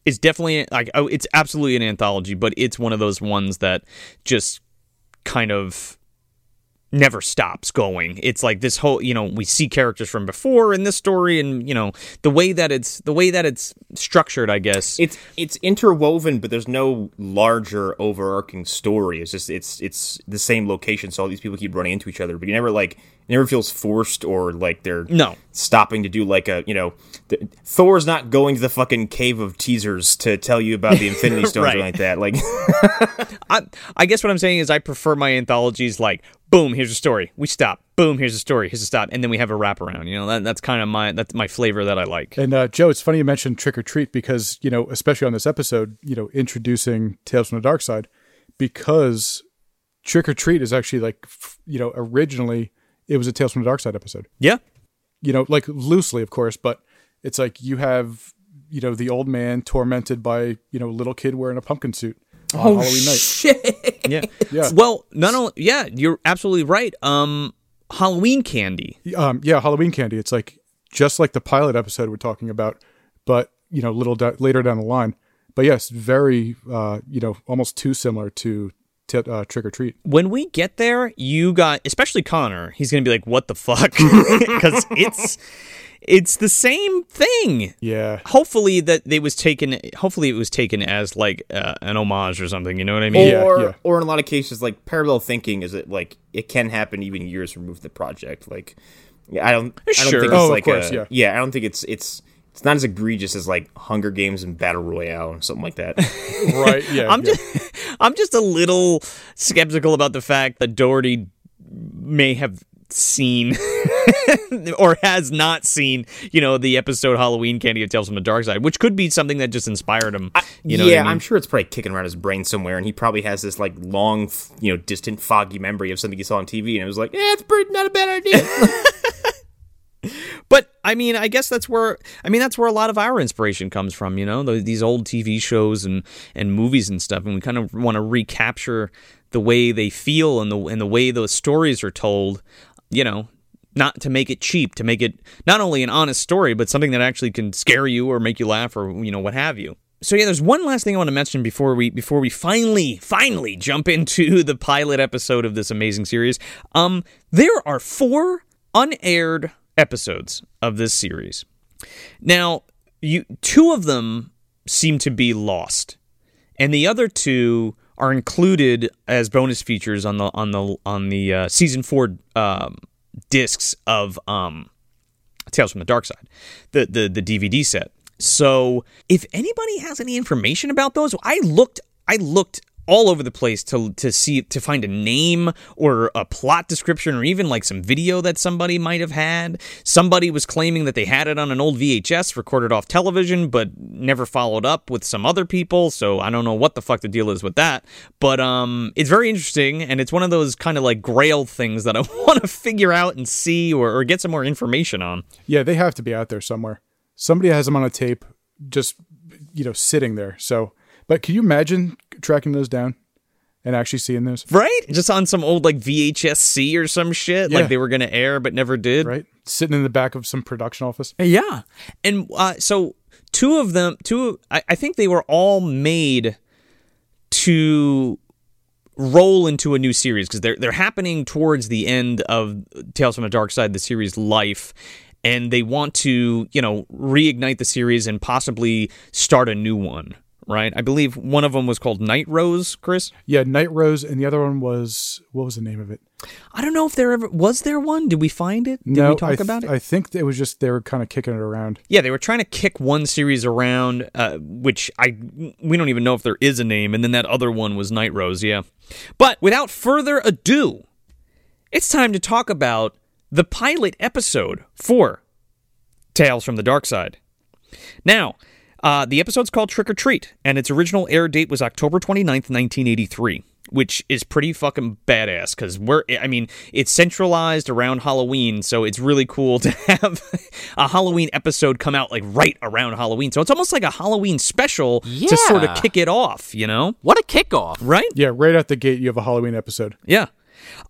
it's definitely like oh, it's absolutely an anthology, but it's one of those ones that just kind of never stops going. It's like this whole, you know, we see characters from before in this story and, you know, the way that it's the way that it's structured, I guess. it's it's interwoven, but there's no larger overarching story. It's just it's it's the same location, so all these people keep running into each other, but you never like it never feels forced or like they're No. stopping to do like a you know th- Thor's not going to the fucking cave of teasers to tell you about the Infinity Stones Right. or like that. Like I, I guess what I'm saying is I prefer my anthologies like boom, here's a story. We stop. Boom, here's a story. Here's a stop, and then we have a wraparound. You know, that, that's kind of my that's my flavor that I like. And uh, Joe, it's funny you mentioned Trick or Treat because you know, especially on this episode, you know, introducing Tales from the Dark Side, because Trick or Treat is actually like, you know, originally it was a Tales from the Dark Side episode. Yeah, You know, like loosely, of course, but it's like you have, you know, the old man tormented by you know little kid wearing a pumpkin suit on Halloween night. Shit. yeah, Yeah. Well, not only yeah, you're absolutely right. Um, Halloween candy. Um, yeah, Halloween candy. It's like just like the pilot episode we're talking about, but you know, little da- later down the line. But yes, very, uh, you know, almost too similar to t- uh, Trick or Treat. When we get there, you got especially Connor. He's gonna be like, "What the fuck?" Because it's it's the same thing. Yeah, Hopefully that they was taken. Hopefully it was taken as like uh, an homage or something. You know what I mean? Yeah, or yeah. or in a lot of cases like parallel thinking is it like it can happen even years removed from the project like yeah i don't i don't Sure. think it's Oh, of like course, a, yeah. i don't think it's it's it's not as egregious as like hunger games and battle royale or something like that right. Yeah, I'm yeah. just I'm just a little skeptical about the fact that Dougherty may have seen or has not seen, you know, the episode Halloween Candy of Tales from the Dark Side, which could be something that just inspired him. You know, I yeah mean? i'm sure it's probably kicking around his brain somewhere and he probably has this like long you know distant foggy memory of something he saw on tv and it was like yeah it's pretty not a bad idea But I mean, I guess that's where I mean that's where a lot of our inspiration comes from. You know, these old TV shows and and movies and stuff, and we kind of want to recapture the way they feel and the and the way those stories are told. You know, not to make it cheap, to make it not only an honest story, but something that actually can scare you or make you laugh or you know what have you. So yeah, there's one last thing I want to mention before we before we finally finally jump into the pilot episode of this amazing series. Um, there are four unaired episodes of this series. Now, you two of them seem to be lost, and the other two are included as bonus features on the on the on the uh, season four um, discs of um, Tales from the Dark Side, the the the DVD set. So, if anybody has any information about those, I looked I looked all over the place to to see to find a name or a plot description or even like some video that somebody might have had. Somebody was claiming that they had it on an old VHS recorded off television but never followed up with some other people, so I don't know what the fuck the deal is with that. But um it's very interesting and it's one of those kind of like grail things that I want to figure out and see or, or get some more information on. Yeah, they have to be out there somewhere. Somebody has them on a tape, just you know, sitting there. So, but can you imagine tracking those down and actually seeing those? Right? Just on some old like VHS C or some shit, Yeah. like they were going to air but never did. Right, sitting in the back of some production office. Yeah, and uh, so two of them, two, I, I think they were all made to roll into a new series because they're they're happening towards the end of Tales from the Dark Side, the series life, and they want to you know reignite the series and possibly start a new one. Right, I believe one of them was called Night Rose, Chris. Yeah, Night Rose, and the other one was what was the name of it? I don't know if there ever was there one. Did we find it? Did no, we talk th- about it? I think it was just they were kind of kicking it around. Yeah, they were trying to kick one series around, uh, which I we don't even know if there is a name, and then that other one was Night Rose. Yeah, but without further ado, it's time to talk about the pilot episode for Tales from the Dark Side. Now, uh, the episode's called Trick or Treat, and its original air date was October 29th, 1983, which is pretty fucking badass because we're, I mean, it's centralized around Halloween, so it's really cool to have a Halloween episode come out like right around Halloween. So it's almost like a Halloween special to sort of kick it off, you know? What a kickoff! Right? Yeah, right out the gate, you have a Halloween episode. Yeah.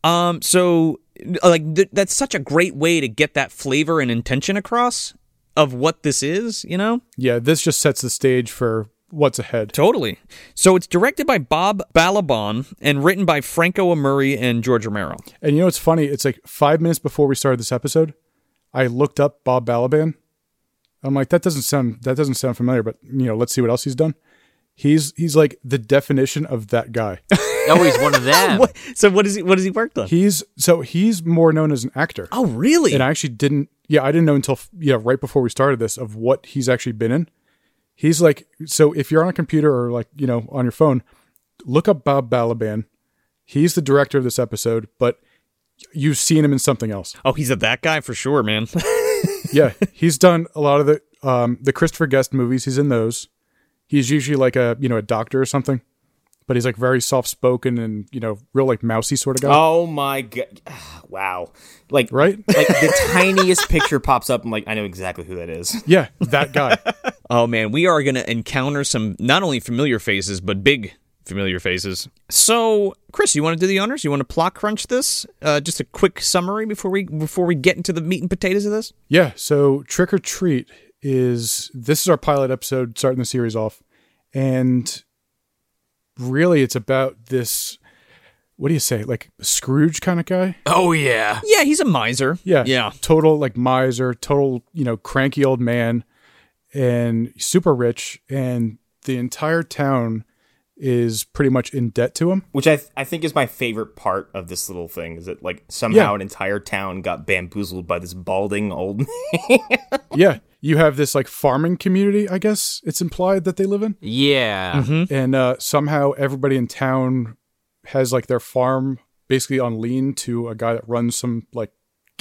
Um. So, like, th- that's such a great way to get that flavor and intention across of what this is. You know. Yeah, this just sets the stage for what's ahead. Totally. So it's directed by Bob Balaban and written by Franco Amurri and George Romero. And you know what's funny? It's like five minutes before we started this episode, I looked up Bob Balaban. I'm like, that doesn't sound that doesn't sound familiar, but you know, let's see what else he's done. He's he's like the definition of that guy. Oh, he's one of them. What? So what is he? What has he worked on? He's so he's more known as an actor. oh, really? And I actually didn't yeah, I didn't know until yeah, right before we started this of what he's actually been in. He's like so if you're on a computer or like, you know, on your phone, look up Bob Balaban. He's the director of this episode, but you've seen him in something else. oh, he's a that guy for sure, man. yeah, he's done a lot of the um, the Christopher Guest movies. He's in those. He's usually like a you know a doctor or something, but he's like very soft spoken and you know real like mousy sort of guy, Oh my god! Wow, like right? like the tiniest picture pops up. I'm like, I know exactly who that is. yeah, that guy. oh man, we are gonna encounter some not only familiar faces but big familiar faces. So, Chris, you want to do the honors? You want to plot crunch this? Uh, just a quick summary before we before we get into the meat and potatoes of this. Yeah, so Trick or Treat is this is our pilot episode starting the series off, and really it's about this. What do you say, like Scrooge kind of guy? Oh yeah. Yeah, he's a miser. Yeah. yeah. Total like miser, total, you know, cranky old man and super rich and the entire town is pretty much in debt to him. Which I th- I think is my favorite part of this little thing is that like somehow Yeah. an entire town got bamboozled by this balding old. man. yeah. You have this like farming community, I guess it's implied that they live in. Yeah. And uh somehow everybody in town has like their farm basically on lean to a guy that runs some like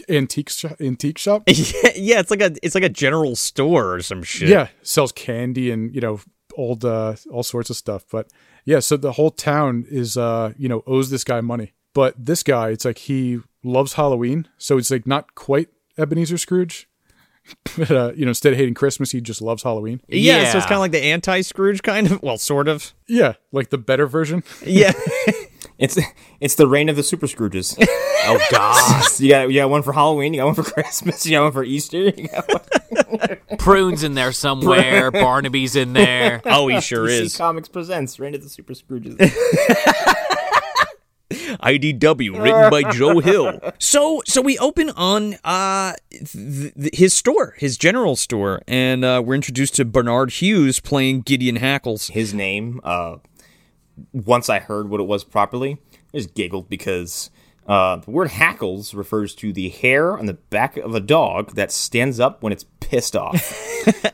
antique sh- antique shop. yeah, yeah, it's like a it's like a general store or some shit. Yeah, sells candy and you know old uh, all sorts of stuff. But yeah, so the whole town is uh you know owes this guy money. But this guy, it's like he loves Halloween, so it's like not quite Ebenezer Scrooge. But uh, you know, instead of hating Christmas, he just loves Halloween. Yeah, so it's kind of like the anti-Scrooge kind of. Well, sort of. Yeah, like the better version. Yeah. It's it's the reign of the super Scrooges. Oh God, you got you got one for Halloween, you got one for Christmas, you got one for Easter. You got one prunes in there somewhere. Barnaby's in there. oh, he sure DC is. Comics presents Reign of the Super Scrooges. IDW, written by Joe Hill. So, so we open on uh th- th- his store, his general store, and uh, we're introduced to Bernard Hughes playing Gideon Hackles. His name, uh, once I heard what it was properly, I just giggled because uh, the word hackles refers to the hair on the back of a dog that stands up when it's pissed off.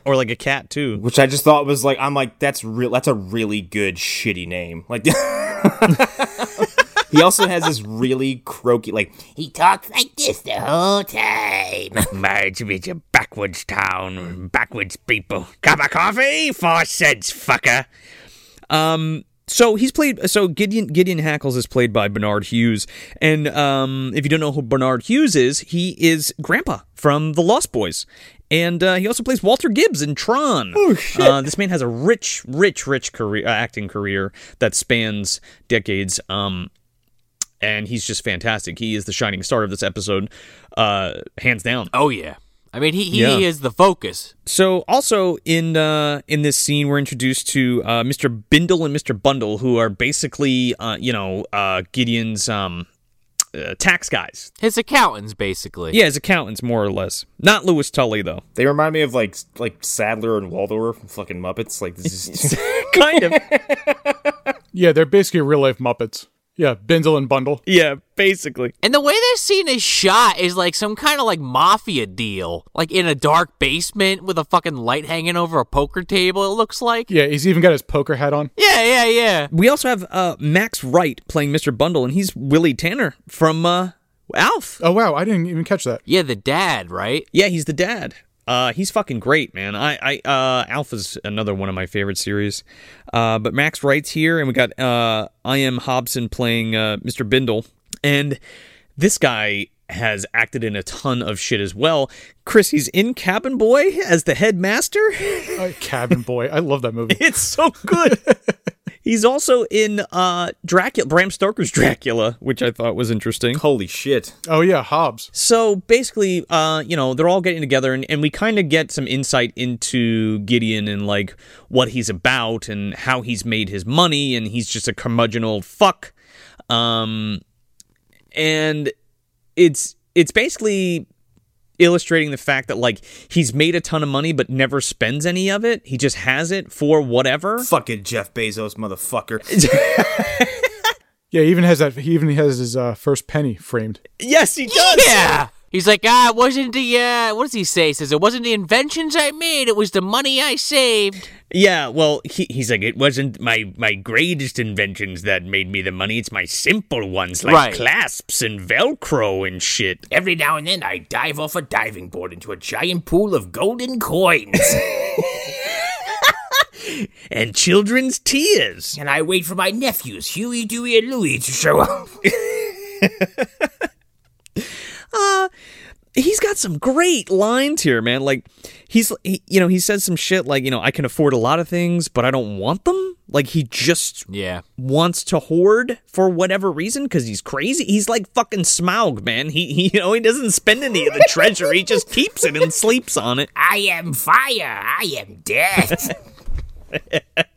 Or like a cat too. which I just thought was like I'm like that's real that's a really good shitty name. Like he also has this really croaky like He talks like this the whole time. Marge is a backwards town, backwards people. Cup of coffee? Four cents, fucker. Um. So he's played. So Gideon Gideon Hackles is played by Bernard Hughes, and um, if you don't know who Bernard Hughes is, he is Grandpa from The Lost Boys, and uh, he also plays Walter Gibbs in Tron. Oh shit! Uh, this man has a rich, rich, rich career, uh, acting career that spans decades. Um, and he's just fantastic. He is the shining star of this episode, uh, hands down. Oh yeah. I mean, he he Yeah. is the focus. So also in uh, in this scene, we're introduced to uh, Mr. Bindle and Mr. Bundle, who are basically uh, you know uh, Gideon's um, uh, tax guys. His accountants, basically. Yeah, his accountants, more or less. Not Louis Tully though. they remind me of like like Statler and Waldorf from fucking Muppets. Like this is kind of. Yeah, they're basically real life Muppets. Yeah, Bindle and Bundle. Yeah, basically. And the way this scene is shot is like some kind of like mafia deal, like in a dark basement with a fucking light hanging over a poker table. It looks like. Yeah, he's even got his poker hat on. Yeah, yeah, yeah. We also have uh, Max Wright playing Mr. Bundle, and he's Willie Tanner from uh, Alf. Oh wow, I didn't even catch that. Yeah, the dad, right? Yeah, he's the dad. Uh, he's fucking great, man. I, I, uh, Alf's another one of my favorite series. Uh, but Max Wright's here, and we got uh, I am Hobson playing uh, Mr. Bindle, and this guy has acted in a ton of shit as well. Chris, he's in Cabin Boy as the headmaster. Cabin Boy, I love that movie. it's so good. he's also in uh, Dracula, Bram Stoker's Dracula, which I thought was interesting. holy shit. Oh yeah, Hobbs. So basically, uh, you know, they're all getting together, and, and we kind of get some insight into Gideon and like what he's about and how he's made his money, and he's just a curmudgeon old fuck. Um, and it's it's basically illustrating the fact that like he's made a ton of money but never spends any of it. He just has it for whatever. Fucking Jeff Bezos, motherfucker. Yeah, he even has that. He even has his uh, first penny framed. Yes, he does. Yeah. He's like, ah, it wasn't the, uh, what does he say? He says, it wasn't the inventions I made, it was the money I saved. Yeah, well, he, he's like, it wasn't my, my greatest inventions that made me the money. It's my simple ones, like Right. clasps and Velcro and shit. Every now and then I dive off a diving board into a giant pool of golden coins. And children's tears. and I wait for my nephews, Huey, Dewey, and Louie, to show up. Ah, he's got some great lines here, man. Like, he's, he, you know, he says some shit like, you know, I can afford a lot of things, but I don't want them. Like, he just Yeah. wants to hoard for whatever reason because he's crazy. He's like fucking Smaug, man. He, he, you know, he doesn't spend any of the treasure. He just keeps it and sleeps on it. I am fire. I am death.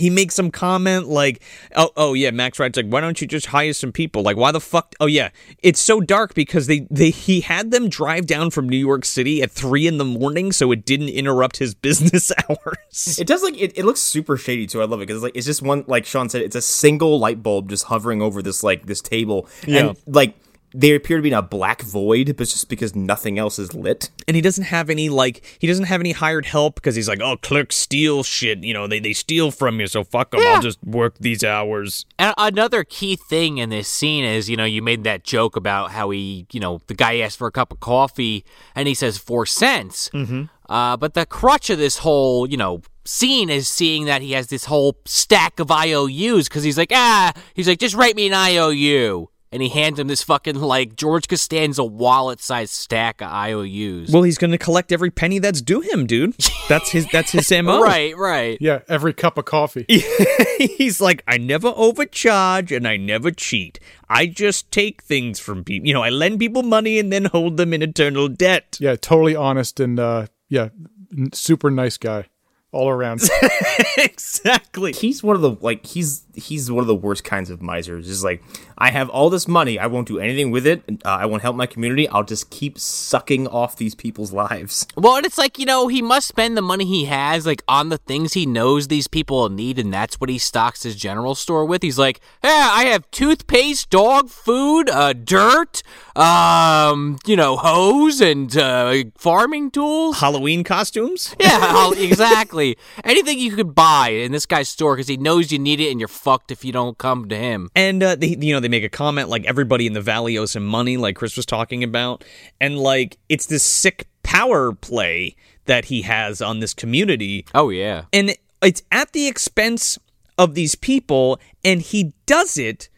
he makes some comment like, "Oh, oh yeah." Max Wright's like, "Why don't you just hire some people? Like, why the fuck? Oh yeah, it's so dark because they they he had them drive down from New York City at three in the morning, so it didn't interrupt his business hours. It does like it, it looks super shady too. I love it because it's like it's just one like Sean said, it's a single light bulb just hovering over this like this table. Yeah. And like they appear to be in a black void, but it's just because nothing else is lit. and he doesn't have any like he doesn't have any hired help because he's like, "Oh, clerks steal shit. You know, they they steal from you, so fuck them. I'll just work these hours." And another key thing in this scene is, you know, you made that joke about how he, you know, the guy asked for a cup of coffee and he says four cents. Mm-hmm. Uh, but the crutch of this whole, you know, scene is seeing that he has this whole stack of IOUs because he's like, ah, he's like, just write me an IOU. And he hands him this fucking like George Costanza wallet-sized stack of IOUs. Well, he's going to collect every penny that's due him, dude. That's his. That's his mo. right, right. Yeah, every cup of coffee. he's like, I never overcharge and I never cheat. I just take things from people. You know, I lend people money and then hold them in eternal debt. Yeah, totally honest and uh, yeah, n- super nice guy all around. exactly. he's one of the like he's he's one of the worst kinds of misers. Is like I have all this money, I won't do anything with it. Uh, I won't help my community. I'll just keep sucking off these people's lives. Well, and it's like, you know, he must spend the money he has like on the things he knows these people need and that's what he stocks his general store with. He's like, "Yeah, I have toothpaste, dog food, uh dirt, um, you know, hose and uh farming tools." Halloween costumes. Yeah, exactly. Anything you could buy in this guy's store because he knows you need it and you're fucked if you don't come to him. And uh, they, you know, they make a comment like everybody in the valley owes him money, like Chris was talking about, and like it's this sick power play that he has on this community, Oh yeah. and it's at the expense of these people, and he does it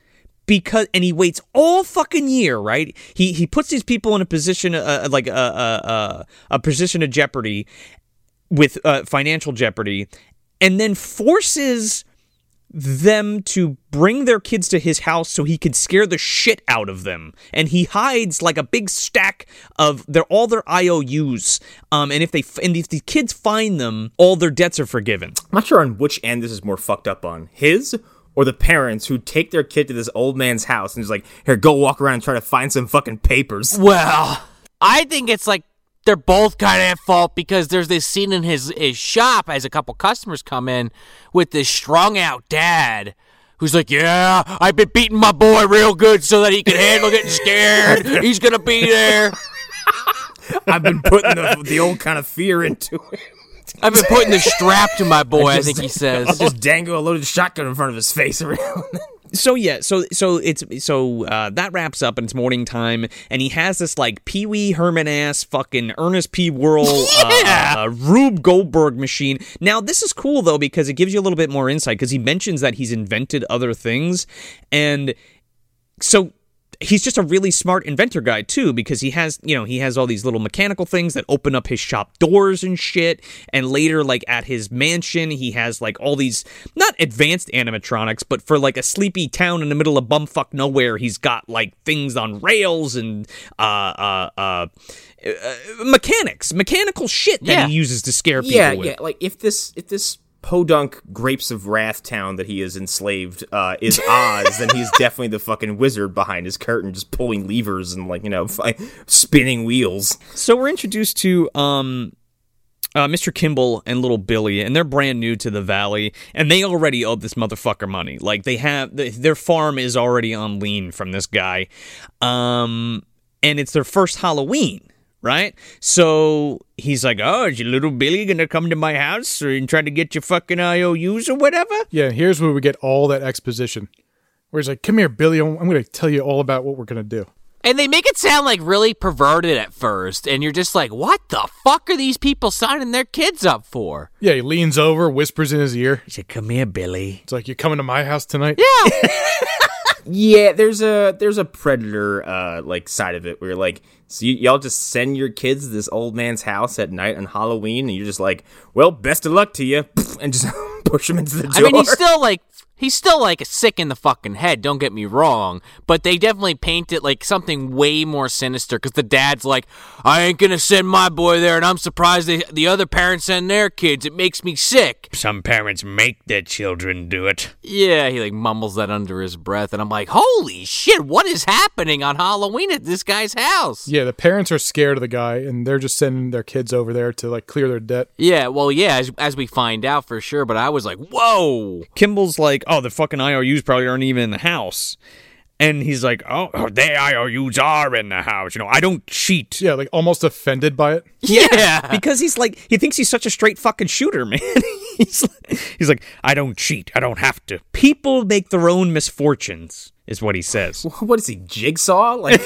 because and he waits all fucking year, right? He he puts these people in a position, uh, like a a, a a position of jeopardy with uh, financial jeopardy, and then forces them to bring their kids to his house so he could scare the shit out of them. And he hides like a big stack of their all their IOUs um and if they and if the kids find them all their debts are forgiven. I'm not sure on which end this is more fucked up on his or the parents who take their kid to this old man's house and just like, here, go walk around and try to find some fucking papers. Well, I think it's like they're both kind of at fault because there's this scene in his his shop as a couple customers come in with this strung out dad who's like, "Yeah, I've been beating my boy real good so that he can handle getting scared. He's gonna be there. I've been putting the, the old kind of fear into him. I've been putting the strap to my boy." I think he I'll says. just dangle a loaded shotgun in front of his face around. So yeah so so it's so uh, that wraps up and it's morning time and he has this like Pee Wee Herman ass fucking Ernest P Worrell uh, uh, Rube Goldberg machine. Now this is cool though because it gives you a little bit more insight because he mentions that he's invented other things and so he's just a really smart inventor guy too because he has you know he has all these little mechanical things that open up his shop doors and shit and later like at his mansion he has like all these not advanced animatronics but for like a sleepy town in the middle of bumfuck nowhere he's got like things on rails and uh uh uh, uh mechanics mechanical shit that Yeah. he uses to scare people yeah, with. yeah. Like if this if this podunk grapes of wrath town that he has enslaved uh, is Oz, then he's definitely the fucking wizard behind his curtain, just pulling levers and like you know fi- spinning wheels. So we're introduced to um uh, Mr. Kimball and little Billy, and they're brand new to the valley, and they already owe this motherfucker money. Like they have, th their farm is already on lean from this guy, um, and it's their first Halloween, right? So he's like, "Oh, is your little Billy gonna come to my house or, and try to get your fucking IOUs or whatever?" yeah, here's where we get all that exposition. Where he's like, "Come here, Billy. I'm going to tell you all about what we're going to do." And they make it sound like really perverted at first, and you're just like, "What the fuck are these people signing their kids up for?" Yeah, he leans over, whispers in his ear. He said, Come here, Billy. It's like, you're coming to my house tonight?" Yeah. Yeah, there's a there's a predator uh like side of it where like so y- y'all just send your kids to this old man's house at night on Halloween, and you're just like, well, best of luck to you, and just push them into the door. I mean, he's still like he's still like a sick in the fucking head. Don't get me wrong, but they definitely paint it like something way more sinister because the dad's like, "I ain't gonna send my boy there," and I'm surprised they, the other parents send their kids. It makes me sick. Some parents make their children do it. Yeah, he like mumbles that under his breath, and I'm like, "Holy shit, what is happening on Halloween at this guy's house?" Yeah, the parents are scared of the guy, and they're just sending their kids over there to like clear their debt. Yeah, well, yeah, as, as we find out for sure. But I was like, "Whoa!" Kimball's like, "Oh, the fucking IOUs probably aren't even in the house." And he's like, "Oh, Oh, their IOUs are in the house. You know, I don't cheat. Yeah, like almost offended by it. Yeah, because he's like he thinks he's such a straight fucking shooter, man. he's like, he's like I don't cheat. I don't have to. people make their own misfortunes, is what he says. what is he, Jigsaw? Like,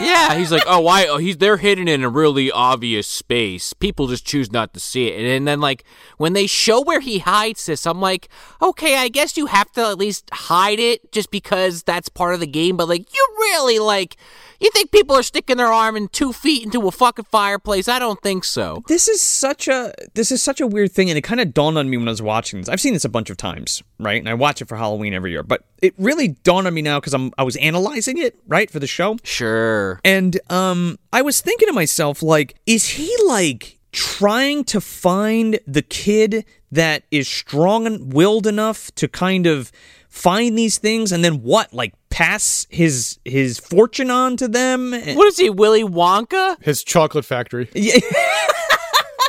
Yeah, he's like, oh, why? Oh, he's they're hidden in a really obvious space. People just choose not to see it. And then like when they show where he hides this, I'm like, okay, I guess you have to at least hide it just because that's part of the game. But like, you really like, you think people are sticking their arm in two feet into a fucking fireplace? I don't think so. this is such a this is such a weird thing and it kind of dawned on me when i was watching this i've seen this a bunch of times right and i watch it for halloween every year but it really dawned on me now because i'm i was analyzing it right for the show Sure. and um i was thinking to myself like is he like trying to find the kid that is strong and willed enough to kind of find these things and then what like pass his his fortune on to them What is he, Willy Wonka? His chocolate factory. Yeah.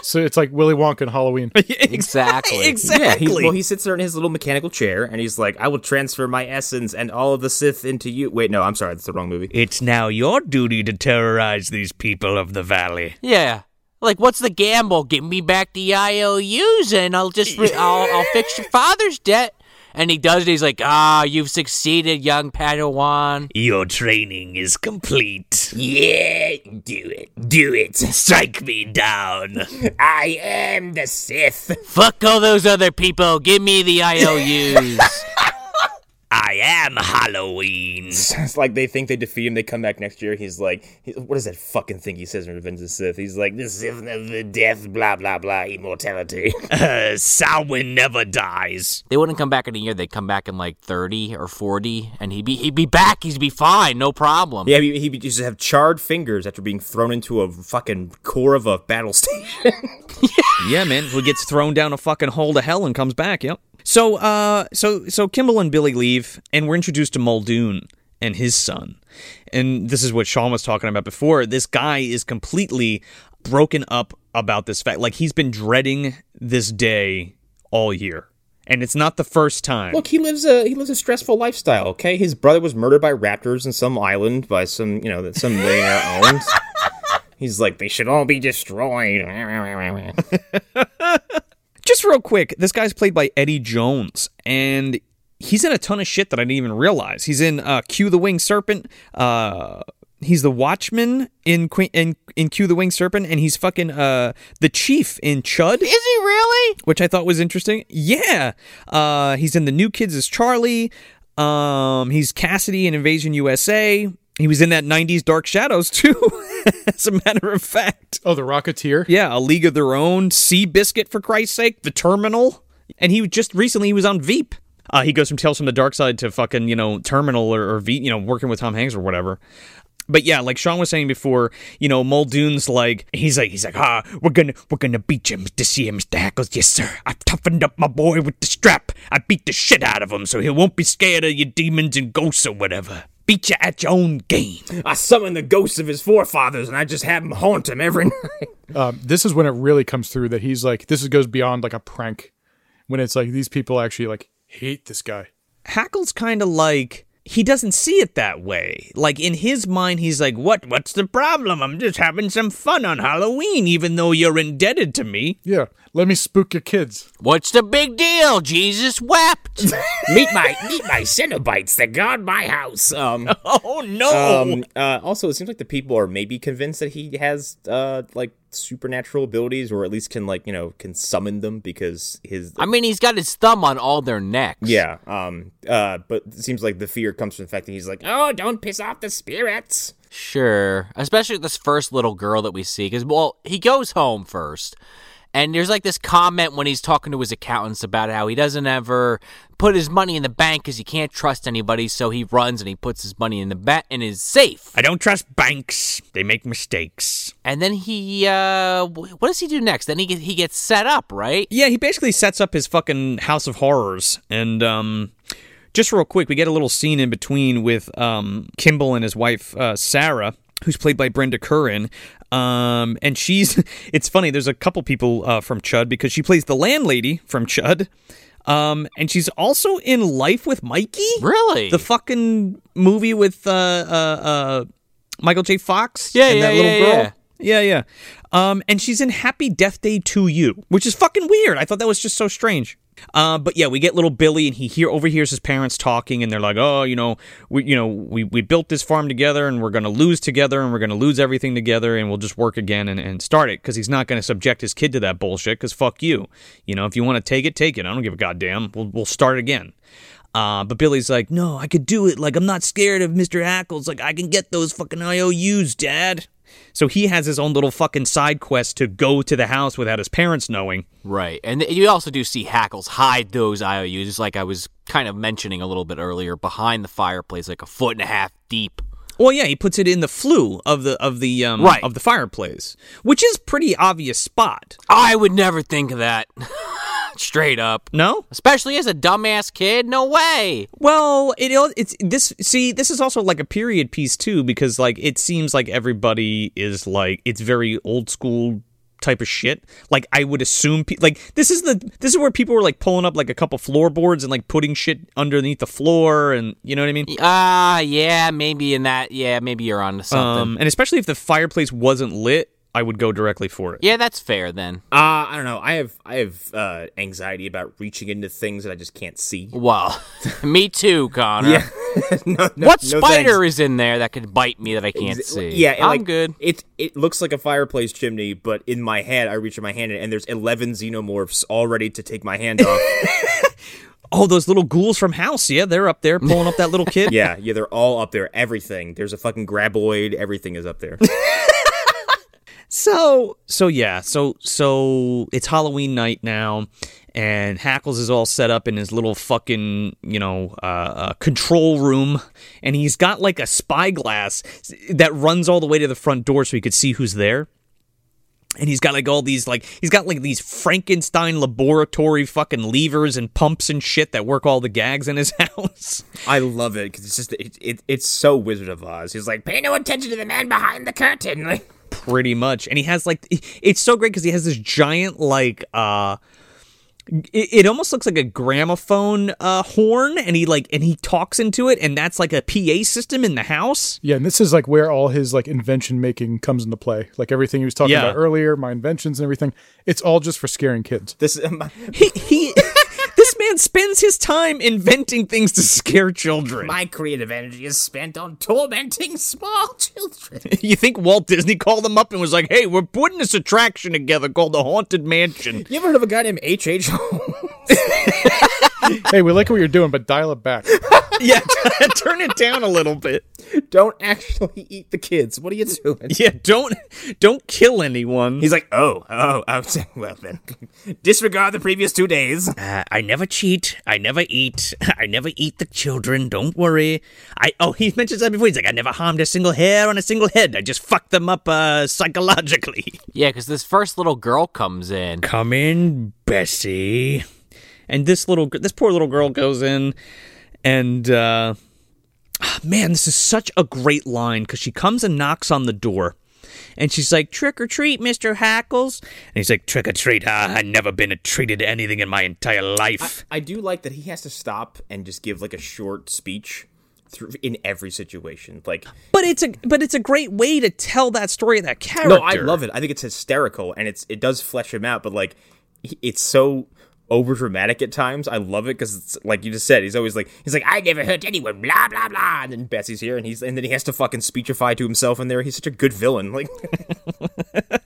So it's like Willy Wonka and Halloween. Exactly. exactly Yeah, he, well, he sits there in his little mechanical chair, and he's like, "I will transfer my essence and all of the Sith into you." Wait, no, I'm sorry, that's the wrong movie. It's now your duty to terrorize these people of the valley. Yeah. Like, what's the gamble? Give me back the IOUs, and I'll just re- I'll, I'll fix your father's debt. And he does it. He's like, ah, you've succeeded, young Padawan. Your training is complete. Yeah, do it. Do it. Strike me down. I am the Sith. Fuck all those other people. Give me the IOUs. I am Halloween. It's like they think they defeat him. They come back next year. He's like, he- "What is that fucking thing he says in Revenge of the Sith?" He's like, The Sith of the death, blah, blah, blah, immortality. Uh, Samhain never dies. they wouldn't come back in a year. They'd come back in like 30 or 40, and he'd be he'd be back. He'd be fine. No problem. "Yeah." He, he used to have charred fingers after being thrown into a fucking core of a battle station. Yeah, man, who gets thrown down a fucking hole to hell and comes back. Yep. So, uh, so, so Kimball and Billy leave, and we're introduced to Muldoon and his son, and this is what Sean was talking about before. This guy is completely broken up about this fact. Like he's been dreading this day all year, and it's not the first time. Look, he lives a he lives a stressful lifestyle. Okay, his brother was murdered by raptors in some island by some you know that some millionaire owns. He's like, they should all be destroyed. just real quick, this guy's played by Eddie Jones, and he's in a ton of shit that I didn't even realize. He's in uh, Q the Winged Serpent. Uh, he's the Watchman in Qu- in in Q the Winged Serpent, and he's fucking uh, the Chief in Chud, Is he really? which I thought was interesting. Yeah, uh, he's in the New Kids as Charlie. Um, he's Cassidy in Invasion USA. He was in that '90s Dark Shadows too, as a matter of fact. Oh, the Rocketeer. Yeah, A League of Their Own, Sea Biscuit for Christ's sake, The Terminal, and he just recently he was on Veep. Uh, he goes from Tales from the Dark Side to fucking you know Terminal or, or Veep, you know, working with Tom Hanks or whatever. But yeah, like Sean was saying before, you know, Muldoon's like he's like he's like ah, we're gonna we're gonna beat you, Mr. C, Mr. Hackles, yes sir. I've toughened up my boy with the strap. I beat the shit out of him, so he won't be scared of your demons and ghosts or whatever. Beat you at your own game. I summon the ghosts of his forefathers and I just have them haunt him every night. Um, this is when it really comes through that he's like, this goes beyond like a prank. When it's like these people actually like hate this guy. Hackle's kind of like he doesn't see it that way. Like in his mind, he's like, "What? What's the problem? I'm just having some fun on Halloween, even though you're indebted to me." Yeah, let me spook your kids. What's the big deal? Jesus wept. meet my meet my Cenobites that guard my house. Um, Oh no! um, uh, also, it seems like the people are maybe convinced that he has uh, like supernatural abilities, or at least can like you know can summon them because his I mean, he's got his thumb on all their necks. yeah. Um. Uh. But it seems like the fear comes from the fact that he's like, Oh, don't piss off the spirits. Sure. Especially this first little girl that we see. Because, well, he goes home first. And there's like this comment when he's talking to his accountants about how he doesn't ever put his money in the bank because he can't trust anybody. So he runs and he puts his money in the bat in his safe. I don't trust banks. They make mistakes. And then he, uh, what does he do next? Then he get, he gets set up, right? yeah, he basically sets up his fucking House of Horrors, and um, just real quick, we get a little scene in between with um Kimball and his wife uh, Sarah. Who's played by Brenda Currin, um, and she's. It's funny. There's a couple people uh, from Chud because she plays the landlady from Chud, um, and she's also in Life with Mikey. Really? the fucking movie with uh, uh, uh, Michael J. Fox. Yeah, and yeah, that little yeah, girl. yeah. Yeah, yeah. Um, and she's in Happy Death Day to You, which is fucking weird. I thought that was just so strange. Uh, but yeah, we get little Billy, and he hear overhears his parents talking, and they're like, "Oh, you know, we, you know, we, we built this farm together, and we're gonna lose together, and we're gonna lose everything together, and we'll just work again and, and start it because he's not gonna subject his kid to that bullshit. Because fuck you, you know, if you want to take it, take it. I don't give a goddamn. We'll we'll start again." Uh, but Billy's like, "No, I could do it. Like, I'm not scared of Mister Hackles. Like, I can get those fucking IOUs, Dad." So he has his own little fucking side quest to go to the house without his parents knowing. Right. And you also do see Hackles hide those IOUs, like I was kind of mentioning a little bit earlier, behind the fireplace, like a foot and a half deep. Well, yeah, he puts it in the flue of the of the um, Right. of the fireplace, which is pretty obvious spot. I would never think of that. Straight up. No, Especially as a dumbass kid. No way. well, it it's this. See, this is also like a period piece too, because like it seems like everybody is like it's very old school type of shit. Like I would assume, pe- like this is the this is where people were like pulling up like a couple floorboards and like putting shit underneath the floor, and you know what I mean. Ah, yeah, maybe in that. Yeah, maybe you're onto something. Um, and especially if the fireplace wasn't lit, I would go directly for it. yeah, that's fair then. Uh, I don't know. I have I have uh, anxiety about reaching into things that I just can't see. Well, me too, Connor. no, no, What no spider thanks. is in there that could bite me that I can't Ex- see? Yeah, I'm like, good. It it looks like a fireplace chimney, but in my head, I reach in my hand in, and there's eleven xenomorphs all ready to take my hand off. Oh, those little ghouls from House, yeah, they're up there pulling up that little kid. yeah, yeah, they're all up there. Everything. There's a fucking graboid. Everything is up there. So so yeah, so so it's Halloween night now, and Hackles is all set up in his little fucking you know uh, uh, control room, and he's got like a spyglass that runs all the way to the front door so he could see who's there. And he's got like all these like he's got like these Frankenstein laboratory fucking levers and pumps and shit that work all the gags in his house. I love it because it's just it, it it's so Wizard of Oz. He's like, Pay no attention to the man behind the curtain. Like, pretty much and he has like it's so great because he has this giant like uh it, it almost looks like a gramophone uh horn and he like and he talks into it and that's like a pa system in the house Yeah, and this is like where all his like invention making comes into play. Like everything he was talking Yeah. about earlier, my inventions and everything. It's all just for scaring kids. this. um, he he this man spends his time inventing things to scare children my creative energy is spent on tormenting small children. you think walt disney called them up and was like hey we're putting this attraction together called the haunted mansion you ever heard of a guy named H. H. hey, we like what you're doing, but dial it back. yeah turn it down a little bit Don't actually eat the kids. What are you doing? yeah don't don't kill anyone He's like, oh, oh, I'm well then, disregard the previous two days. Uh, I never cheat. I never eat. I never eat the children. Don't worry. I oh he mentions that before. He's like, I never harmed a single hair on a single head. I just fucked them up uh, psychologically. Yeah, because this first little girl comes in. Come in, Bessie. and this little this poor little girl goes in and uh man this is such a great line because she comes and knocks on the door and she's like trick or treat mr hackles And he's like, trick or treat. Ah, I've never been treated to anything in my entire life. I do like that he has to stop and just give like a short speech through in every situation. Like, but it's a but it's a great way to tell that story of that character no, I love it. I think it's hysterical and it's it does flesh him out, but like, it's so over dramatic at times. I love it because it's like you just said. He's always like, he's like, I never hurt anyone. Blah blah blah. And then Bessie's here, and he's and then he has to fucking speechify to himself in there. He's such a good villain. Like,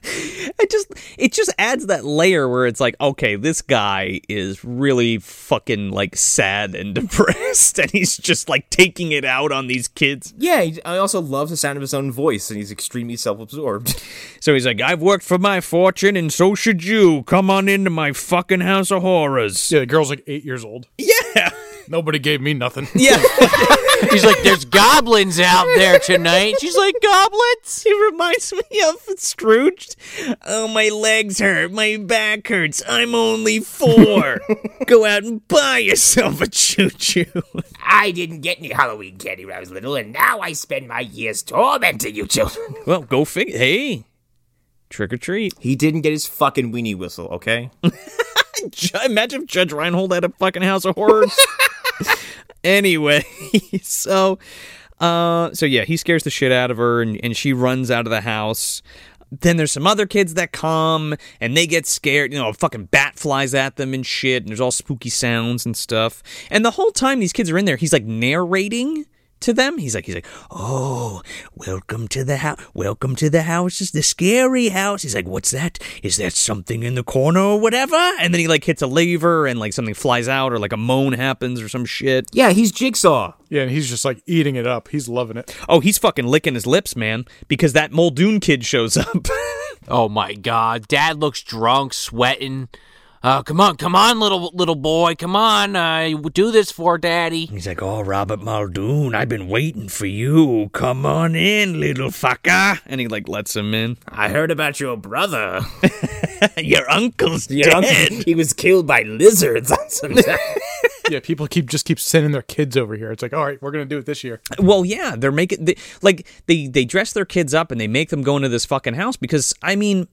it just it just adds that layer where it's like okay this guy is really fucking like sad and depressed and he's just like taking it out on these kids yeah. He, I also love the sound of his own voice, and he's extremely self-absorbed. so he's like i've worked for my fortune and so should you come on into my fucking house of horrors Yeah, the girl's like eight years old. yeah Nobody gave me nothing. yeah He's like, "There's goblins out there tonight." She's like, "Goblins." he reminds me of Scrooge. oh my legs hurt my back hurts i'm only four go out and buy yourself a choo-choo I didn't get any Halloween candy when I was little, and now I spend my years tormenting you children. well go figure hey trick or treat he didn't get his fucking weenie whistle. Okay. Imagine if Judge Reinhold had a fucking house of horrors. anyway, so uh so yeah, he scares the shit out of her and, and she runs out of the house. then there's some other kids that come and they get scared. You know, a fucking bat flies at them and shit, and there's all spooky sounds and stuff. And the whole time these kids are in there, he's like narrating to them. He's like, he's like, oh, welcome to the house. Welcome to the house. It's the scary house. He's like, what's that? Is that something in the corner or whatever? And then he like hits a lever and like something flies out or like a moan happens or some shit. Yeah, he's Jigsaw. Yeah, and he's just like eating it up. He's loving it. Oh, he's fucking licking his lips, man, because that Muldoon kid shows up. Oh my god, dad looks drunk, sweating. Uh, come on, come on, little little boy, come on, uh, do this for daddy. He's like, oh, Robert Muldoon, I've been waiting for you. Come on in, little fucker. and he like lets him in. I heard about your brother. Your uncle's Your dead. uncle, he was killed by lizards on some Yeah, people keep just keep sending their kids over here. It's like, all right, we're gonna do it this year. Well, yeah, they're making they, like they they dress their kids up and they make them go into this fucking house because I mean,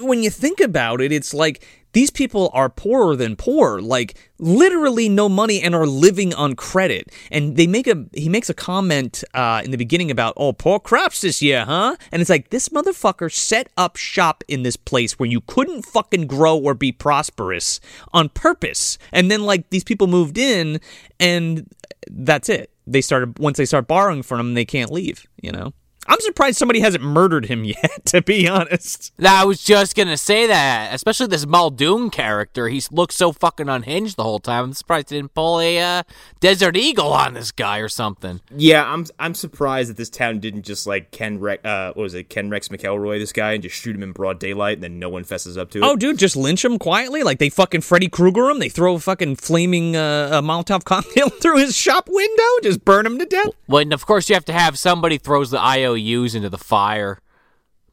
when you think about it, it's like these people are poorer than poor, like literally no money and are living on credit. And they make a he makes a comment uh, in the beginning about oh poor crops this year, huh? And it's like this motherfucker set up shop in this place where you couldn't fucking grow or be prosperous on purpose. And then like these people moved in and that's it. They started once they start borrowing from him, they can't leave. You know, I'm surprised somebody hasn't murdered him yet. To be honest, I was just gonna say that, especially this Muldoon character. He looks so fucking unhinged the whole time. I'm surprised he didn't pull a uh, Desert Eagle on this guy or something. Yeah, I'm I'm surprised that this town didn't just like Ken Rex, uh, what was it, Ken Rex McElroy, this guy, and just shoot him in broad daylight, and then no one fesses up to it. oh dude, just lynch him quietly, like they fucking Freddy Krueger him. They throw a fucking flaming uh, a Molotov cocktail through his shop window, just burn him to death. Well, and of course you have to have somebody throws the IOUs into the fire.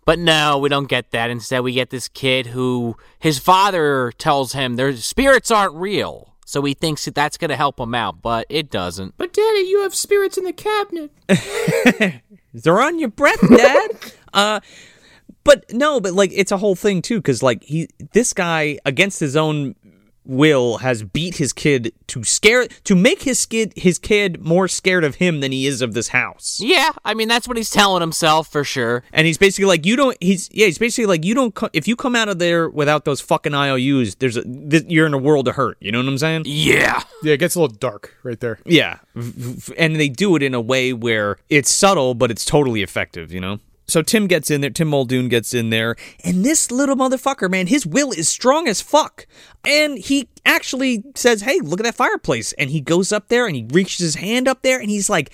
But no, we don't get that. Instead, we get this kid who his father tells him their spirits aren't real. So he thinks that that's going to help him out, but it doesn't. But daddy, you have spirits in the cabinet. They're on your breath, Dad. uh, but no, but like it's a whole thing too, because like he, this guy against his own will has beat his kid to scare to make his kid his kid more scared of him than he is of this house. Yeah, I mean that's what he's telling himself for sure. And he's basically like, you don't. He's yeah. He's basically like, you don't. Co- if you come out of there without those fucking IOUs, there's a th- you're in a world of hurt. You know what I'm saying? Yeah. Yeah, it gets a little dark right there. Yeah, V- v- and they do it in a way where it's subtle, but it's totally effective. You know. So Tim gets in there. Tim Muldoon gets in there, and this little motherfucker, man, his will is strong as fuck. And he actually says, "Hey, look at that fireplace." And he goes up there and he reaches his hand up there, and he's like.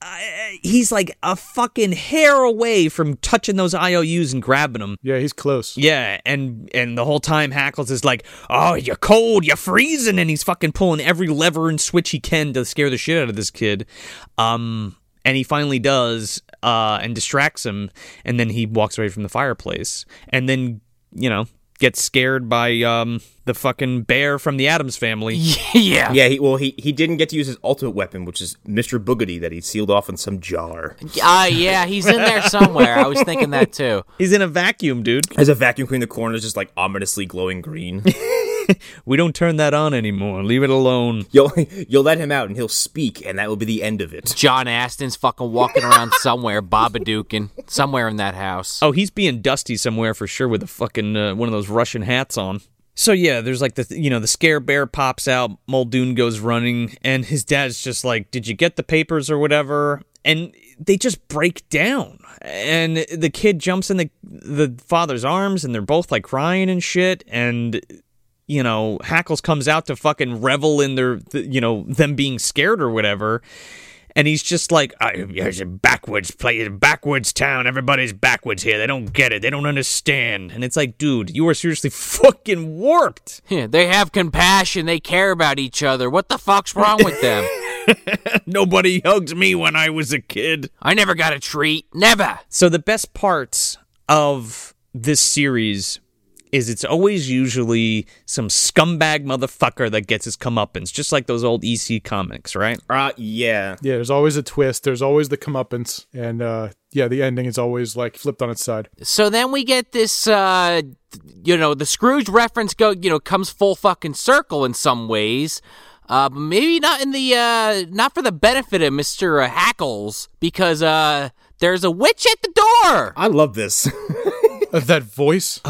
Uh, he's like a fucking hair away from touching those IOUs and grabbing them. Yeah, he's close. Yeah, and and the whole time Hackles is like, "Oh, you're cold, you're freezing," and he's fucking pulling every lever and switch he can to scare the shit out of this kid. Um, and he finally does, uh, and distracts him, and then he walks away from the fireplace, and then you know gets scared by um the fucking bear from the Addams family. yeah. Yeah, he, well, he he didn't get to use his ultimate weapon, which is Mr. Boogedy that he sealed off in some jar. Uh, yeah, he's in there somewhere. I was thinking that too. He's in a vacuum, dude. As a vacuum cleaner, the corner is just like ominously glowing green. We don't turn that on anymore. Leave it alone. you'll you'll let him out, and he'll speak, and that will be the end of it. John Astin's fucking walking around somewhere, babadooking somewhere in that house. Oh, he's being dusty somewhere for sure with a fucking uh, one of those Russian hats on. So yeah, there's like the you know the scare bear pops out, Muldoon goes running, and his dad's just like, "Did you get the papers or whatever?" And they just break down, and the kid jumps in the the father's arms, and they're both like crying and shit, and you know Hackles comes out to fucking revel in their you know them being scared or whatever. And he's just like, I, There's a backwards place, a backwards town. Everybody's backwards here. They don't get it. They don't understand. and it's like, dude, you are seriously fucking warped. Yeah, they have compassion. They care about each other. What the fuck's wrong with them? Nobody hugged me when I was a kid. I never got a treat. Never. So the best parts of this series is it's always usually some scumbag motherfucker that gets his comeuppance, just like those old EC comics, right? Uh, yeah. Yeah, there's always a twist. There's always the comeuppance, and uh, yeah, the ending is always like flipped on its side. So then we get this, uh, you know, the Scrooge reference go, you know, comes full fucking circle in some ways. Uh, but maybe not in the, uh, not for the benefit of Mr. Hackles, because, uh, there's a witch at the door. I love this. That voice.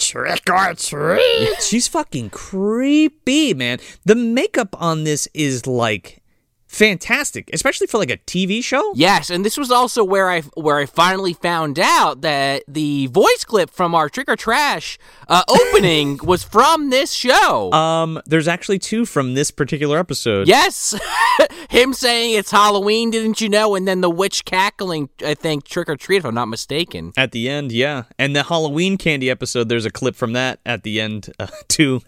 Trick or treat. She's fucking creepy, man. The makeup on this is like fantastic, especially for like a TV show. Yes, and this was also where I where I finally found out that the voice clip from our Trick or Trash uh, opening was from this show. Um, there's actually two from this particular episode. yes, him saying it's Halloween, didn't you know? And then the witch cackling. I think Trick or Treat, if I'm not mistaken. At the end, yeah, and the Halloween candy episode. There's a clip from that at the end uh, too.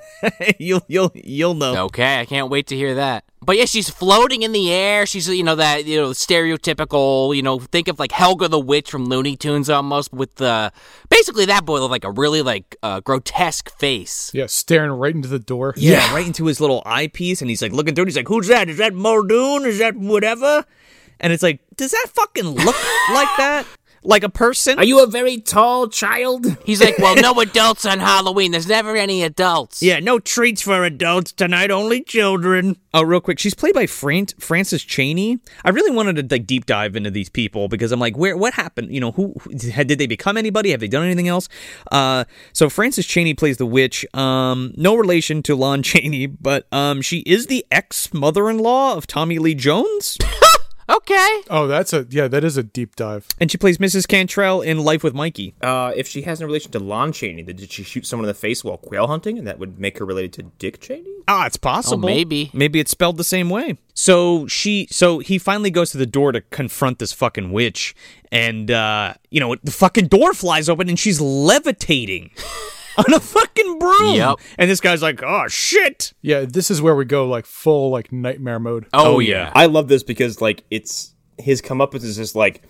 you'll you'll you'll know. Okay, I can't wait to hear that. But yeah, she's floating in the air. She's you know that you know stereotypical you know think of like Helga the Witch from Looney Tunes almost with the basically that boy with like a really like uh, grotesque face. Yeah, staring right into the door. Yeah, right into his little eyepiece, and he's like looking through. it. He's like, "Who's that? Is that Muldoon? Is that whatever?" And it's like, does that fucking look like that? Like a person? Are you a very tall child? He's like, well, no adults on Halloween. There's never any adults. Yeah, no treats for adults tonight, only children. Oh, real quick, she's played by Fran- Frances Chaney. I really wanted to like deep dive into these people because I'm like, where, what happened? You know, who, who did they become anybody? Have they done anything else? Uh, so Frances Chaney plays the witch. Um, no relation to Lon Chaney, but um, she is the ex mother-in-law of Tommy Lee Jones, Okay. Oh, that's a yeah. That is a deep dive. and she plays Mrs. Cantrell in Life with Mikey. Uh, if she has no relation to Lon Chaney, then did she shoot someone in the face while quail hunting, and that would make her related to Dick Cheney? Ah, it's possible. Oh, maybe. Maybe it's spelled the same way. So she so he finally goes to the door to confront this fucking witch and uh you know, the fucking door flies open and she's levitating on a fucking broom. Yep. And this guy's like, "Oh shit." Yeah, this is where we go like full like nightmare mode. Oh, Oh, yeah. yeah. I love this because like it's his comeuppance is just like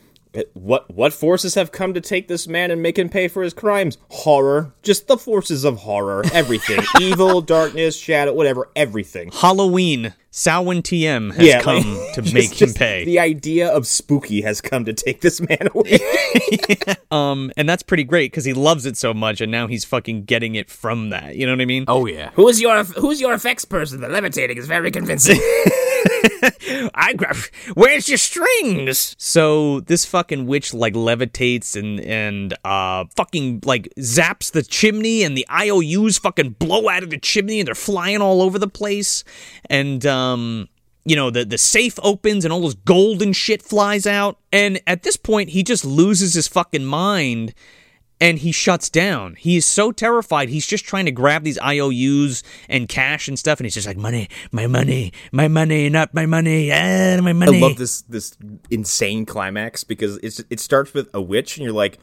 what what forces have come to take this man and make him pay for his crimes? Horror, just the forces of horror, everything, evil, darkness, shadow, whatever, everything. Halloween, Samhain TM has come like, to just- make him pay. The idea of spooky has come to take this man away. um and that's pretty great cuz he loves it so much and now he's fucking getting it from that. You know what I mean? Oh yeah. Who's your Who's your effects person? The levitating is very convincing. I. Where's your strings? So this fucking witch like levitates and and uh fucking like zaps the chimney and the IOUs fucking blow out of the chimney and they're flying all over the place and um you know the the safe opens and all this golden shit flies out and at this point he just loses his fucking mind and he shuts down. He is so terrified. He's just trying to grab these IOUs and cash and stuff and he's just like money, my money, my money, not my money, ah, my money. I love this this insane climax because it's it starts with a witch and you're like,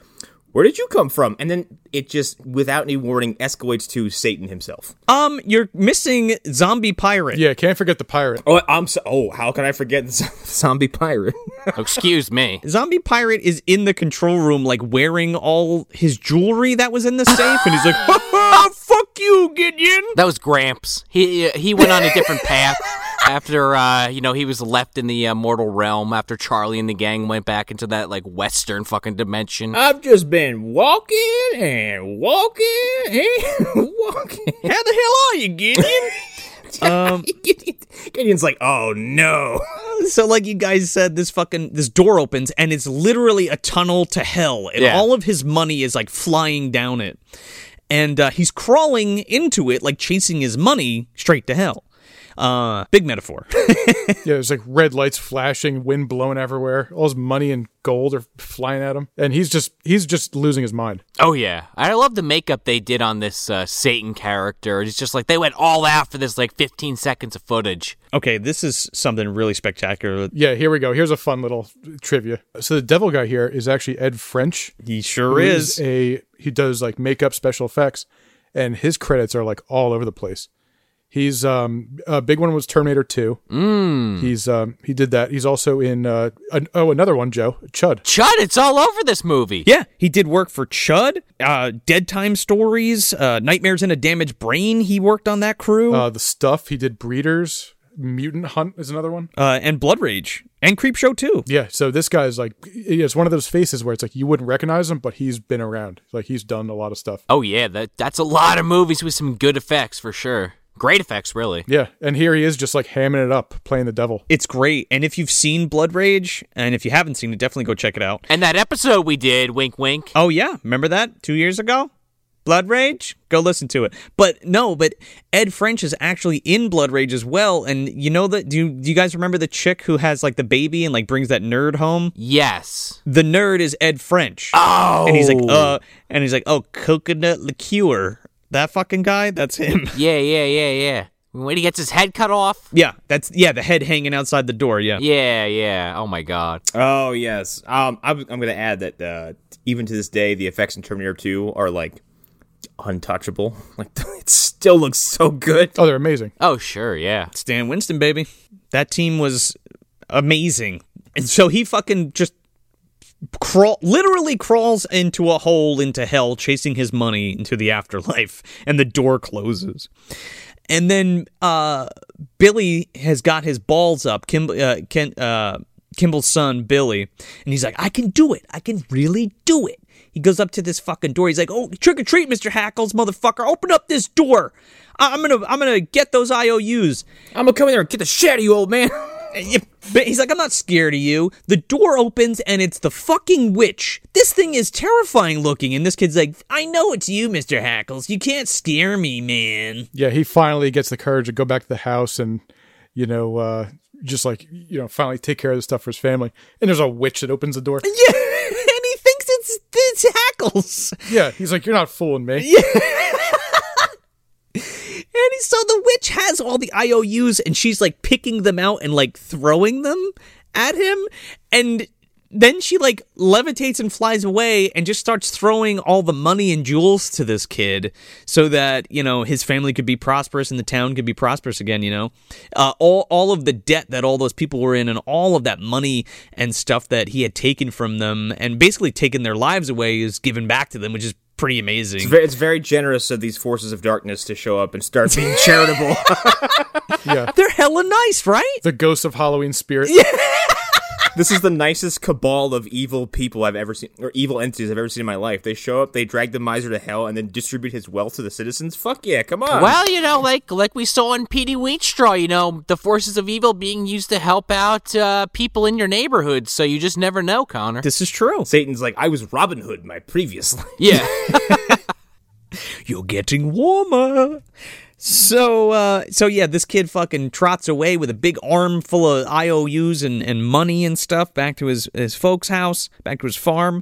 where did you come from? And then it just, without any warning, escalates to Satan himself. Um, you're missing zombie pirate. Yeah, can't forget the pirate. Oh, I'm so. Oh, how can I forget the zombie pirate? Excuse me. Zombie pirate is in the control room, like wearing all his jewelry that was in the safe, and he's like, "Ha ha, "Fuck you, Gideon." That was Gramps. He he went on a different path after uh, you know he was left in the uh, mortal realm after Charlie and the gang went back into that like western fucking dimension. I've just been walking and walking and walking. How the hell are you, Gideon? Gideon's like, oh no. So, like you guys said, this fucking this door opens, and it's literally a tunnel to hell, and Yeah. all of his money is like flying down it, and uh, he's crawling into it, like chasing his money straight to hell. Uh, big metaphor. Yeah, there's like red lights flashing, wind blowing everywhere. All his money and gold are flying at him, and he's just he's just losing his mind. Oh yeah, I love the makeup they did on this uh, Satan character. It's just like they went all out for this like 15 seconds of footage. okay, this is something really spectacular. Yeah, here we go. Here's a fun little trivia. So the devil guy here is actually Ed French. He sure is. a he does like makeup special effects, and his credits are like all over the place. He's um a big one was Terminator Two. Mm. He's um he did that. He's also in uh an, oh another one Joe Chud. Chud, it's all over this movie. Yeah, he did work for Chud, uh, Dead Time Stories, uh, Nightmares in a Damaged Brain. He worked on that crew, uh, Uh, the stuff he did Breeders. Mutant Hunt is another one. and Blood Rage and Creepshow too. Yeah, so this guy's like it's one of those faces where it's like you wouldn't recognize him, but he's been around. Like he's done a lot of stuff. Oh yeah, that that's a lot of movies with some good effects for sure. Great effects, really. Yeah, and here he is just like hamming it up, playing the devil. It's great. And if you've seen Blood Rage, and if you haven't seen it, definitely go check it out. And that episode we did, wink, wink. Oh yeah, remember that two years ago? Blood Rage. Go listen to it. But no, but Ed French is actually in Blood Rage as well. And you know that? Do you, do you guys remember the chick who has like the baby and like brings that nerd home? Yes. The nerd is Ed French. Oh. And he's like, uh, and he's like, oh, coconut liqueur. That fucking guy. That's him. Yeah, yeah, yeah, yeah. When he gets his head cut off. yeah, that's yeah. The head hanging outside the door. Yeah. Yeah, yeah. Oh my god. Oh yes. Um, I'm, I'm going to add that uh, even to this day, the effects in Terminator 2 are like untouchable. Like it still looks so good. Oh, they're amazing. Oh sure, yeah. Stan Winston, baby. That team was amazing. And so he fucking just crawl literally crawls into a hole into hell chasing his money into the afterlife and the door closes. And then uh Billy has got his balls up. Kim uh, Ken uh Kimball's son Billy, and he's like, "I can do it. I can really do it." He goes up to this fucking door. He's like, "Oh, trick or treat, Mister Hackles, motherfucker! Open up this door. I- I'm gonna, I'm gonna get those IOUs." I'm gonna come in there and get the shit out of you, old man. But he's like, I'm not scared of you. The door opens and it's the fucking witch. This thing is terrifying looking. And this kid's like, I know it's you, Mr. Hackles. You can't scare me, man. Yeah, he finally gets the courage to go back to the house and, you know, uh, just like, you know, finally take care of the stuff for his family. And there's a witch that opens the door. Yeah. and he thinks it's, it's Hackles. Yeah, he's like, you're not fooling me. And so the witch has all the IOUs and she's like picking them out and like throwing them at him. And then she like levitates and flies away and just starts throwing all the money and jewels to this kid so that, you know, his family could be prosperous and the town could be prosperous again, you know? Uh, all, all of the debt that all those people were in and all of that money and stuff that he had taken from them and basically taken their lives away is given back to them, which is pretty amazing. It's very, it's very generous of these forces of darkness to show up and start being charitable. Yeah. They're hella nice, right? The ghost of Halloween spirit. this is the nicest cabal of evil people I've ever seen, or evil entities I've ever seen in my life. They show up, they drag the miser to hell, and then distribute his wealth to the citizens. Fuck yeah, come on. Well, you know, like like we saw in Petey Wheatstraw, you know, the forces of evil being used to help out uh, people in your neighborhood. So you just never know, Connor. This is true. Satan's like, I was Robin Hood my previous life. Yeah. You're getting warmer. So, uh, so yeah, this kid fucking trots away with a big arm full of IOUs and, and money and stuff back to his, his folks' house, back to his farm.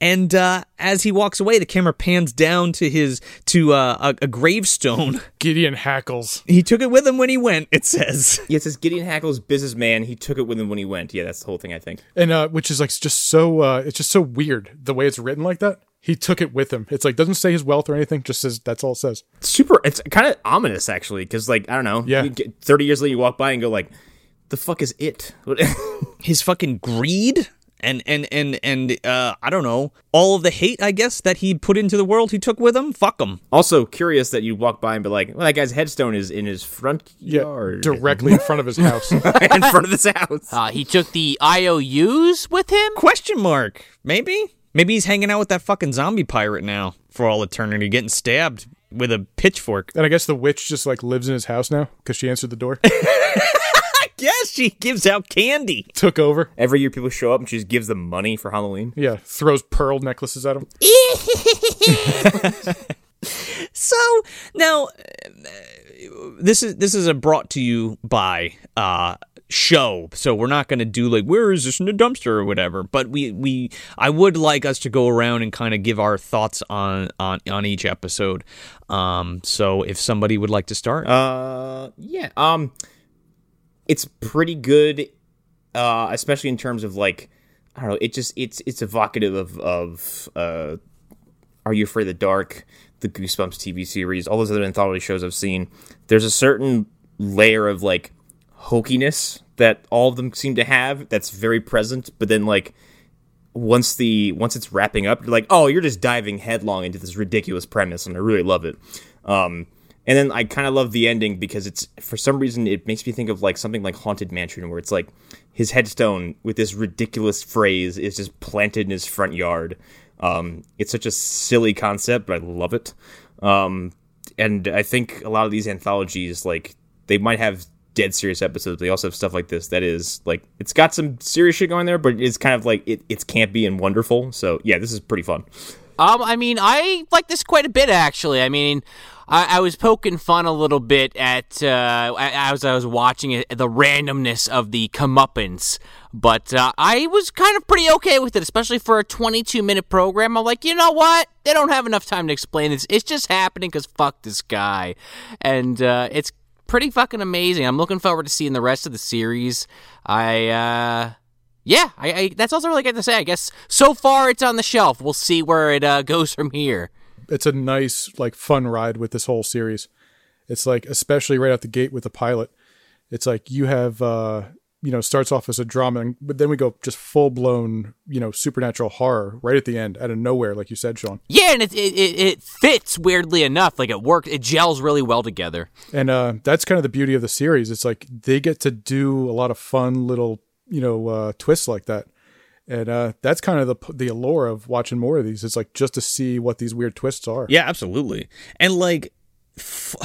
And uh, as he walks away, the camera pans down to his to uh, a, a gravestone. Gideon Hackles. He took it with him when he went. It says. Yeah, it says Gideon Hackle's businessman. He took it with him when he went. Yeah, that's the whole thing, I think. And uh, which is like just so uh, it's just so weird the way it's written like that. He took it with him. It's like doesn't say his wealth or anything. Just says that's all it says. Super, it's kind of ominous, actually, because, like, I don't know. Yeah. you get- 30 years later, you walk by and go, like, the fuck is it? his fucking greed and and and and uh, I don't know all of the hate I guess that he put into the world he took with him. Fuck him. also, curious that you walk by and be like, well, that guy's headstone is in his front Yeah, yard. directly in front of his house. in front of his house. Uh, he took the IOUs with him. Question mark? Maybe maybe he's hanging out with that fucking zombie pirate now for all eternity, getting stabbed with a pitchfork. and I guess the witch just like lives in his house now because she answered the door, Yes, she gives out candy. took over. Every year, people show up and she just gives them money for Halloween. Yeah, throws pearl necklaces at them. So now, uh, this is this is a brought to you by uh show. So we're not going to do like where is this in the dumpster or whatever. But we we I would like us to go around and kind of give our thoughts on on on each episode. Um. So if somebody would like to start, Uh, yeah. Um, it's pretty good, uh, especially in terms of like, I don't know. It just it's it's evocative of of uh, Are You Afraid of the Dark, the Goosebumps TV series, all those other anthology shows I've seen. There's a certain layer of like hokiness that all of them seem to have that's very present, but then like once the once it's wrapping up, you're like, oh, you're just diving headlong into this ridiculous premise, and I really love it. Um, and then I kind of love the ending because it's for some reason it makes me think of like something like Haunted Mansion, where it's like his headstone with this ridiculous phrase is just planted in his front yard. Um, it's such a silly concept, but I love it. Um, and I think a lot of these anthologies, like they might have dead serious episodes, but they also have stuff like this that is like it's got some serious shit going there, but it's kind of like it, it's campy and wonderful. So yeah, this is pretty fun. Um, I mean, I like this quite a bit actually. I mean, I, I was poking fun a little bit at uh, as I was watching it, the randomness of the comeuppance, but uh, I was kind of pretty okay with it, especially for a 22 minute program. I'm like, you know what? They don't have enough time to explain this. It's just happening because fuck this guy, and uh, it's pretty fucking amazing. I'm looking forward to seeing the rest of the series. I. uh yeah, I, I, that's also really good to say. I guess so far it's on the shelf. We'll see where it uh, goes from here. It's a nice, like, fun ride with this whole series. It's like, especially right out the gate with the pilot. It's like you have, uh, you know, starts off as a drama, and, but then we go just full blown, you know, supernatural horror right at the end, out of nowhere, like you said, Sean. Yeah, and it it, it, it fits weirdly enough. Like it works. It gels really well together. And uh, that's kind of the beauty of the series. It's like they get to do a lot of fun little, you know, uh, twists like that. And uh, that's kind of the the allure of watching more of these. It's like just to see what these weird twists are. Yeah, absolutely. And like, f-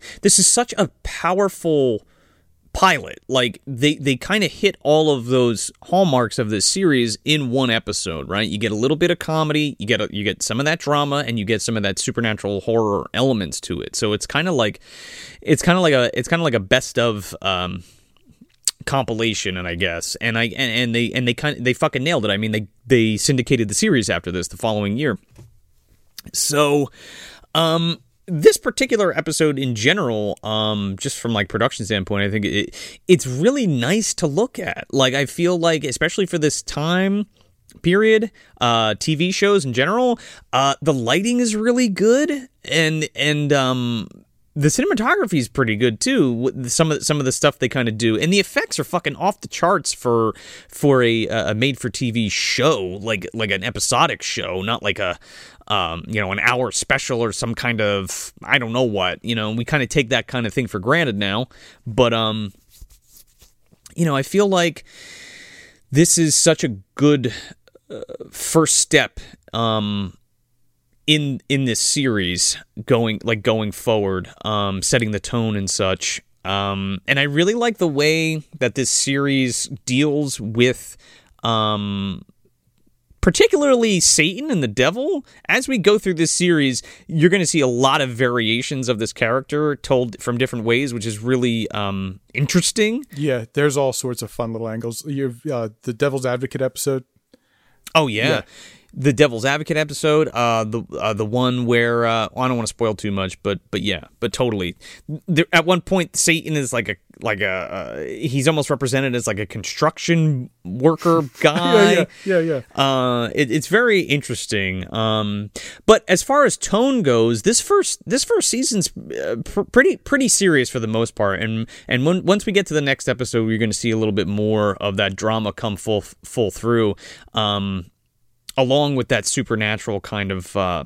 this is such a powerful pilot. Like they they kind of hit all of those hallmarks of this series in one episode, right? You get a little bit of comedy, you get a, you get some of that drama, and you get some of that supernatural horror elements to it. So it's kind of like it's kind of like a it's kind of like a best of. Um, compilation and I guess and I and, and they and they kind they fucking nailed it. I mean they they syndicated the series after this the following year. So um this particular episode in general um just from like production standpoint I think it it's really nice to look at. Like I feel like especially for this time period uh tv shows in general uh the lighting is really good and and um the cinematography is pretty good too. Some of some of the stuff they kind of do, and the effects are fucking off the charts for for a, a made for TV show, like like an episodic show, not like a um, you know an hour special or some kind of I don't know what. You know, we kind of take that kind of thing for granted now, but um, you know, I feel like this is such a good uh, first step um in in this series going like going forward um setting the tone and such um and i really like the way that this series deals with um particularly satan and the devil as we go through this series you're going to see a lot of variations of this character told from different ways which is really um interesting Yeah, there's all sorts of fun little angles. You've uh, the Devil's Advocate episode. Oh yeah. Yeah. The Devil's Advocate episode, uh, the uh, the one where uh, I don't want to spoil too much, but but yeah, but totally. There, at one point, Satan is like a like a uh, he's almost represented as like a construction worker guy. yeah, yeah, yeah, yeah. Uh, it, it's very interesting. Um, but as far as tone goes, this first this first season's uh, pr- pretty pretty serious for the most part, and and when, once we get to the next episode, you're going to see a little bit more of that drama come full full through, um, along with that supernatural kind of uh,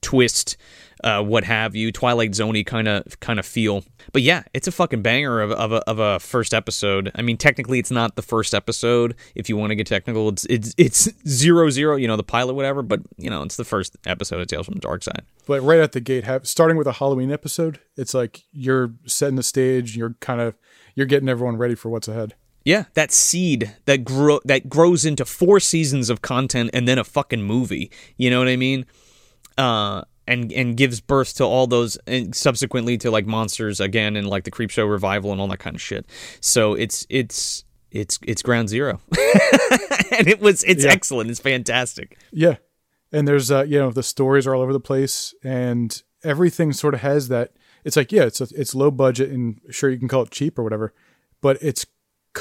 twist. Uh, what have you, Twilight Zoney kind of kind of feel, but yeah, it's a fucking banger of, of, a, of a first episode. I mean, technically, it's not the first episode. If you want to get technical, it's it's it's zero zero, you know, the pilot, whatever. But you know, it's the first episode of Tales from the Dark Side. But right at the gate, have, starting with a Halloween episode, it's like you're setting the stage. You're kind of you're getting everyone ready for what's ahead. Yeah, that seed that grow that grows into four seasons of content and then a fucking movie. You know what I mean? Uh, and and gives birth to all those, and subsequently to like monsters again, and like the Creepshow revival and all that kind of shit. So it's it's it's it's ground zero, and it was it's Yeah. excellent. It's fantastic. Yeah, and there's uh, you know the stories are all over the place, and everything sort of has that. It's like yeah, it's it's low budget, and sure you can call it cheap or whatever, but it's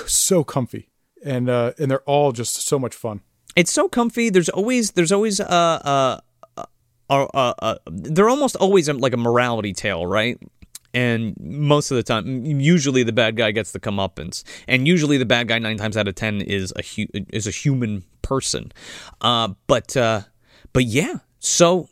so comfy, and uh, and they're all just so much fun. it's so comfy. There's always there's always uh uh uh, uh, uh, uh they're almost always um, like a morality tale, right? And most of the time, usually the bad guy gets the comeuppance, and usually the bad guy nine times out of ten is a hu- is a human person. Uh, but uh, but yeah, so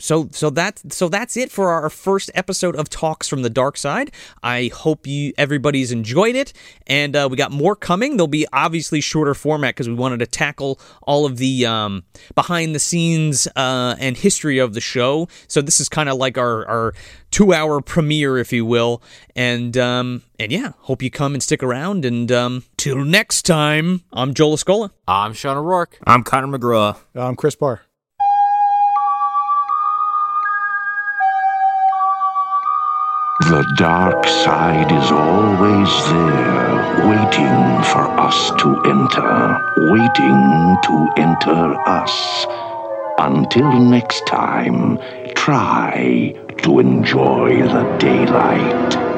so so that so that's it for our first episode of Talks from the Dark Side. I hope you everybody's enjoyed it, and uh, we got more coming. There'll be obviously shorter format because we wanted to tackle all of the um, behind the scenes uh, and history of the show. So this is kind of like our our two hour premiere, if you will. And um, and yeah, hope you come and stick around. And um, till next time, I'm Joel Escola. I'm Sean O'Rourke. I'm Connor McGraw. I'm Chris Barr. The dark side is always there, waiting for us to enter, waiting to enter us. Until next time, try to enjoy the daylight.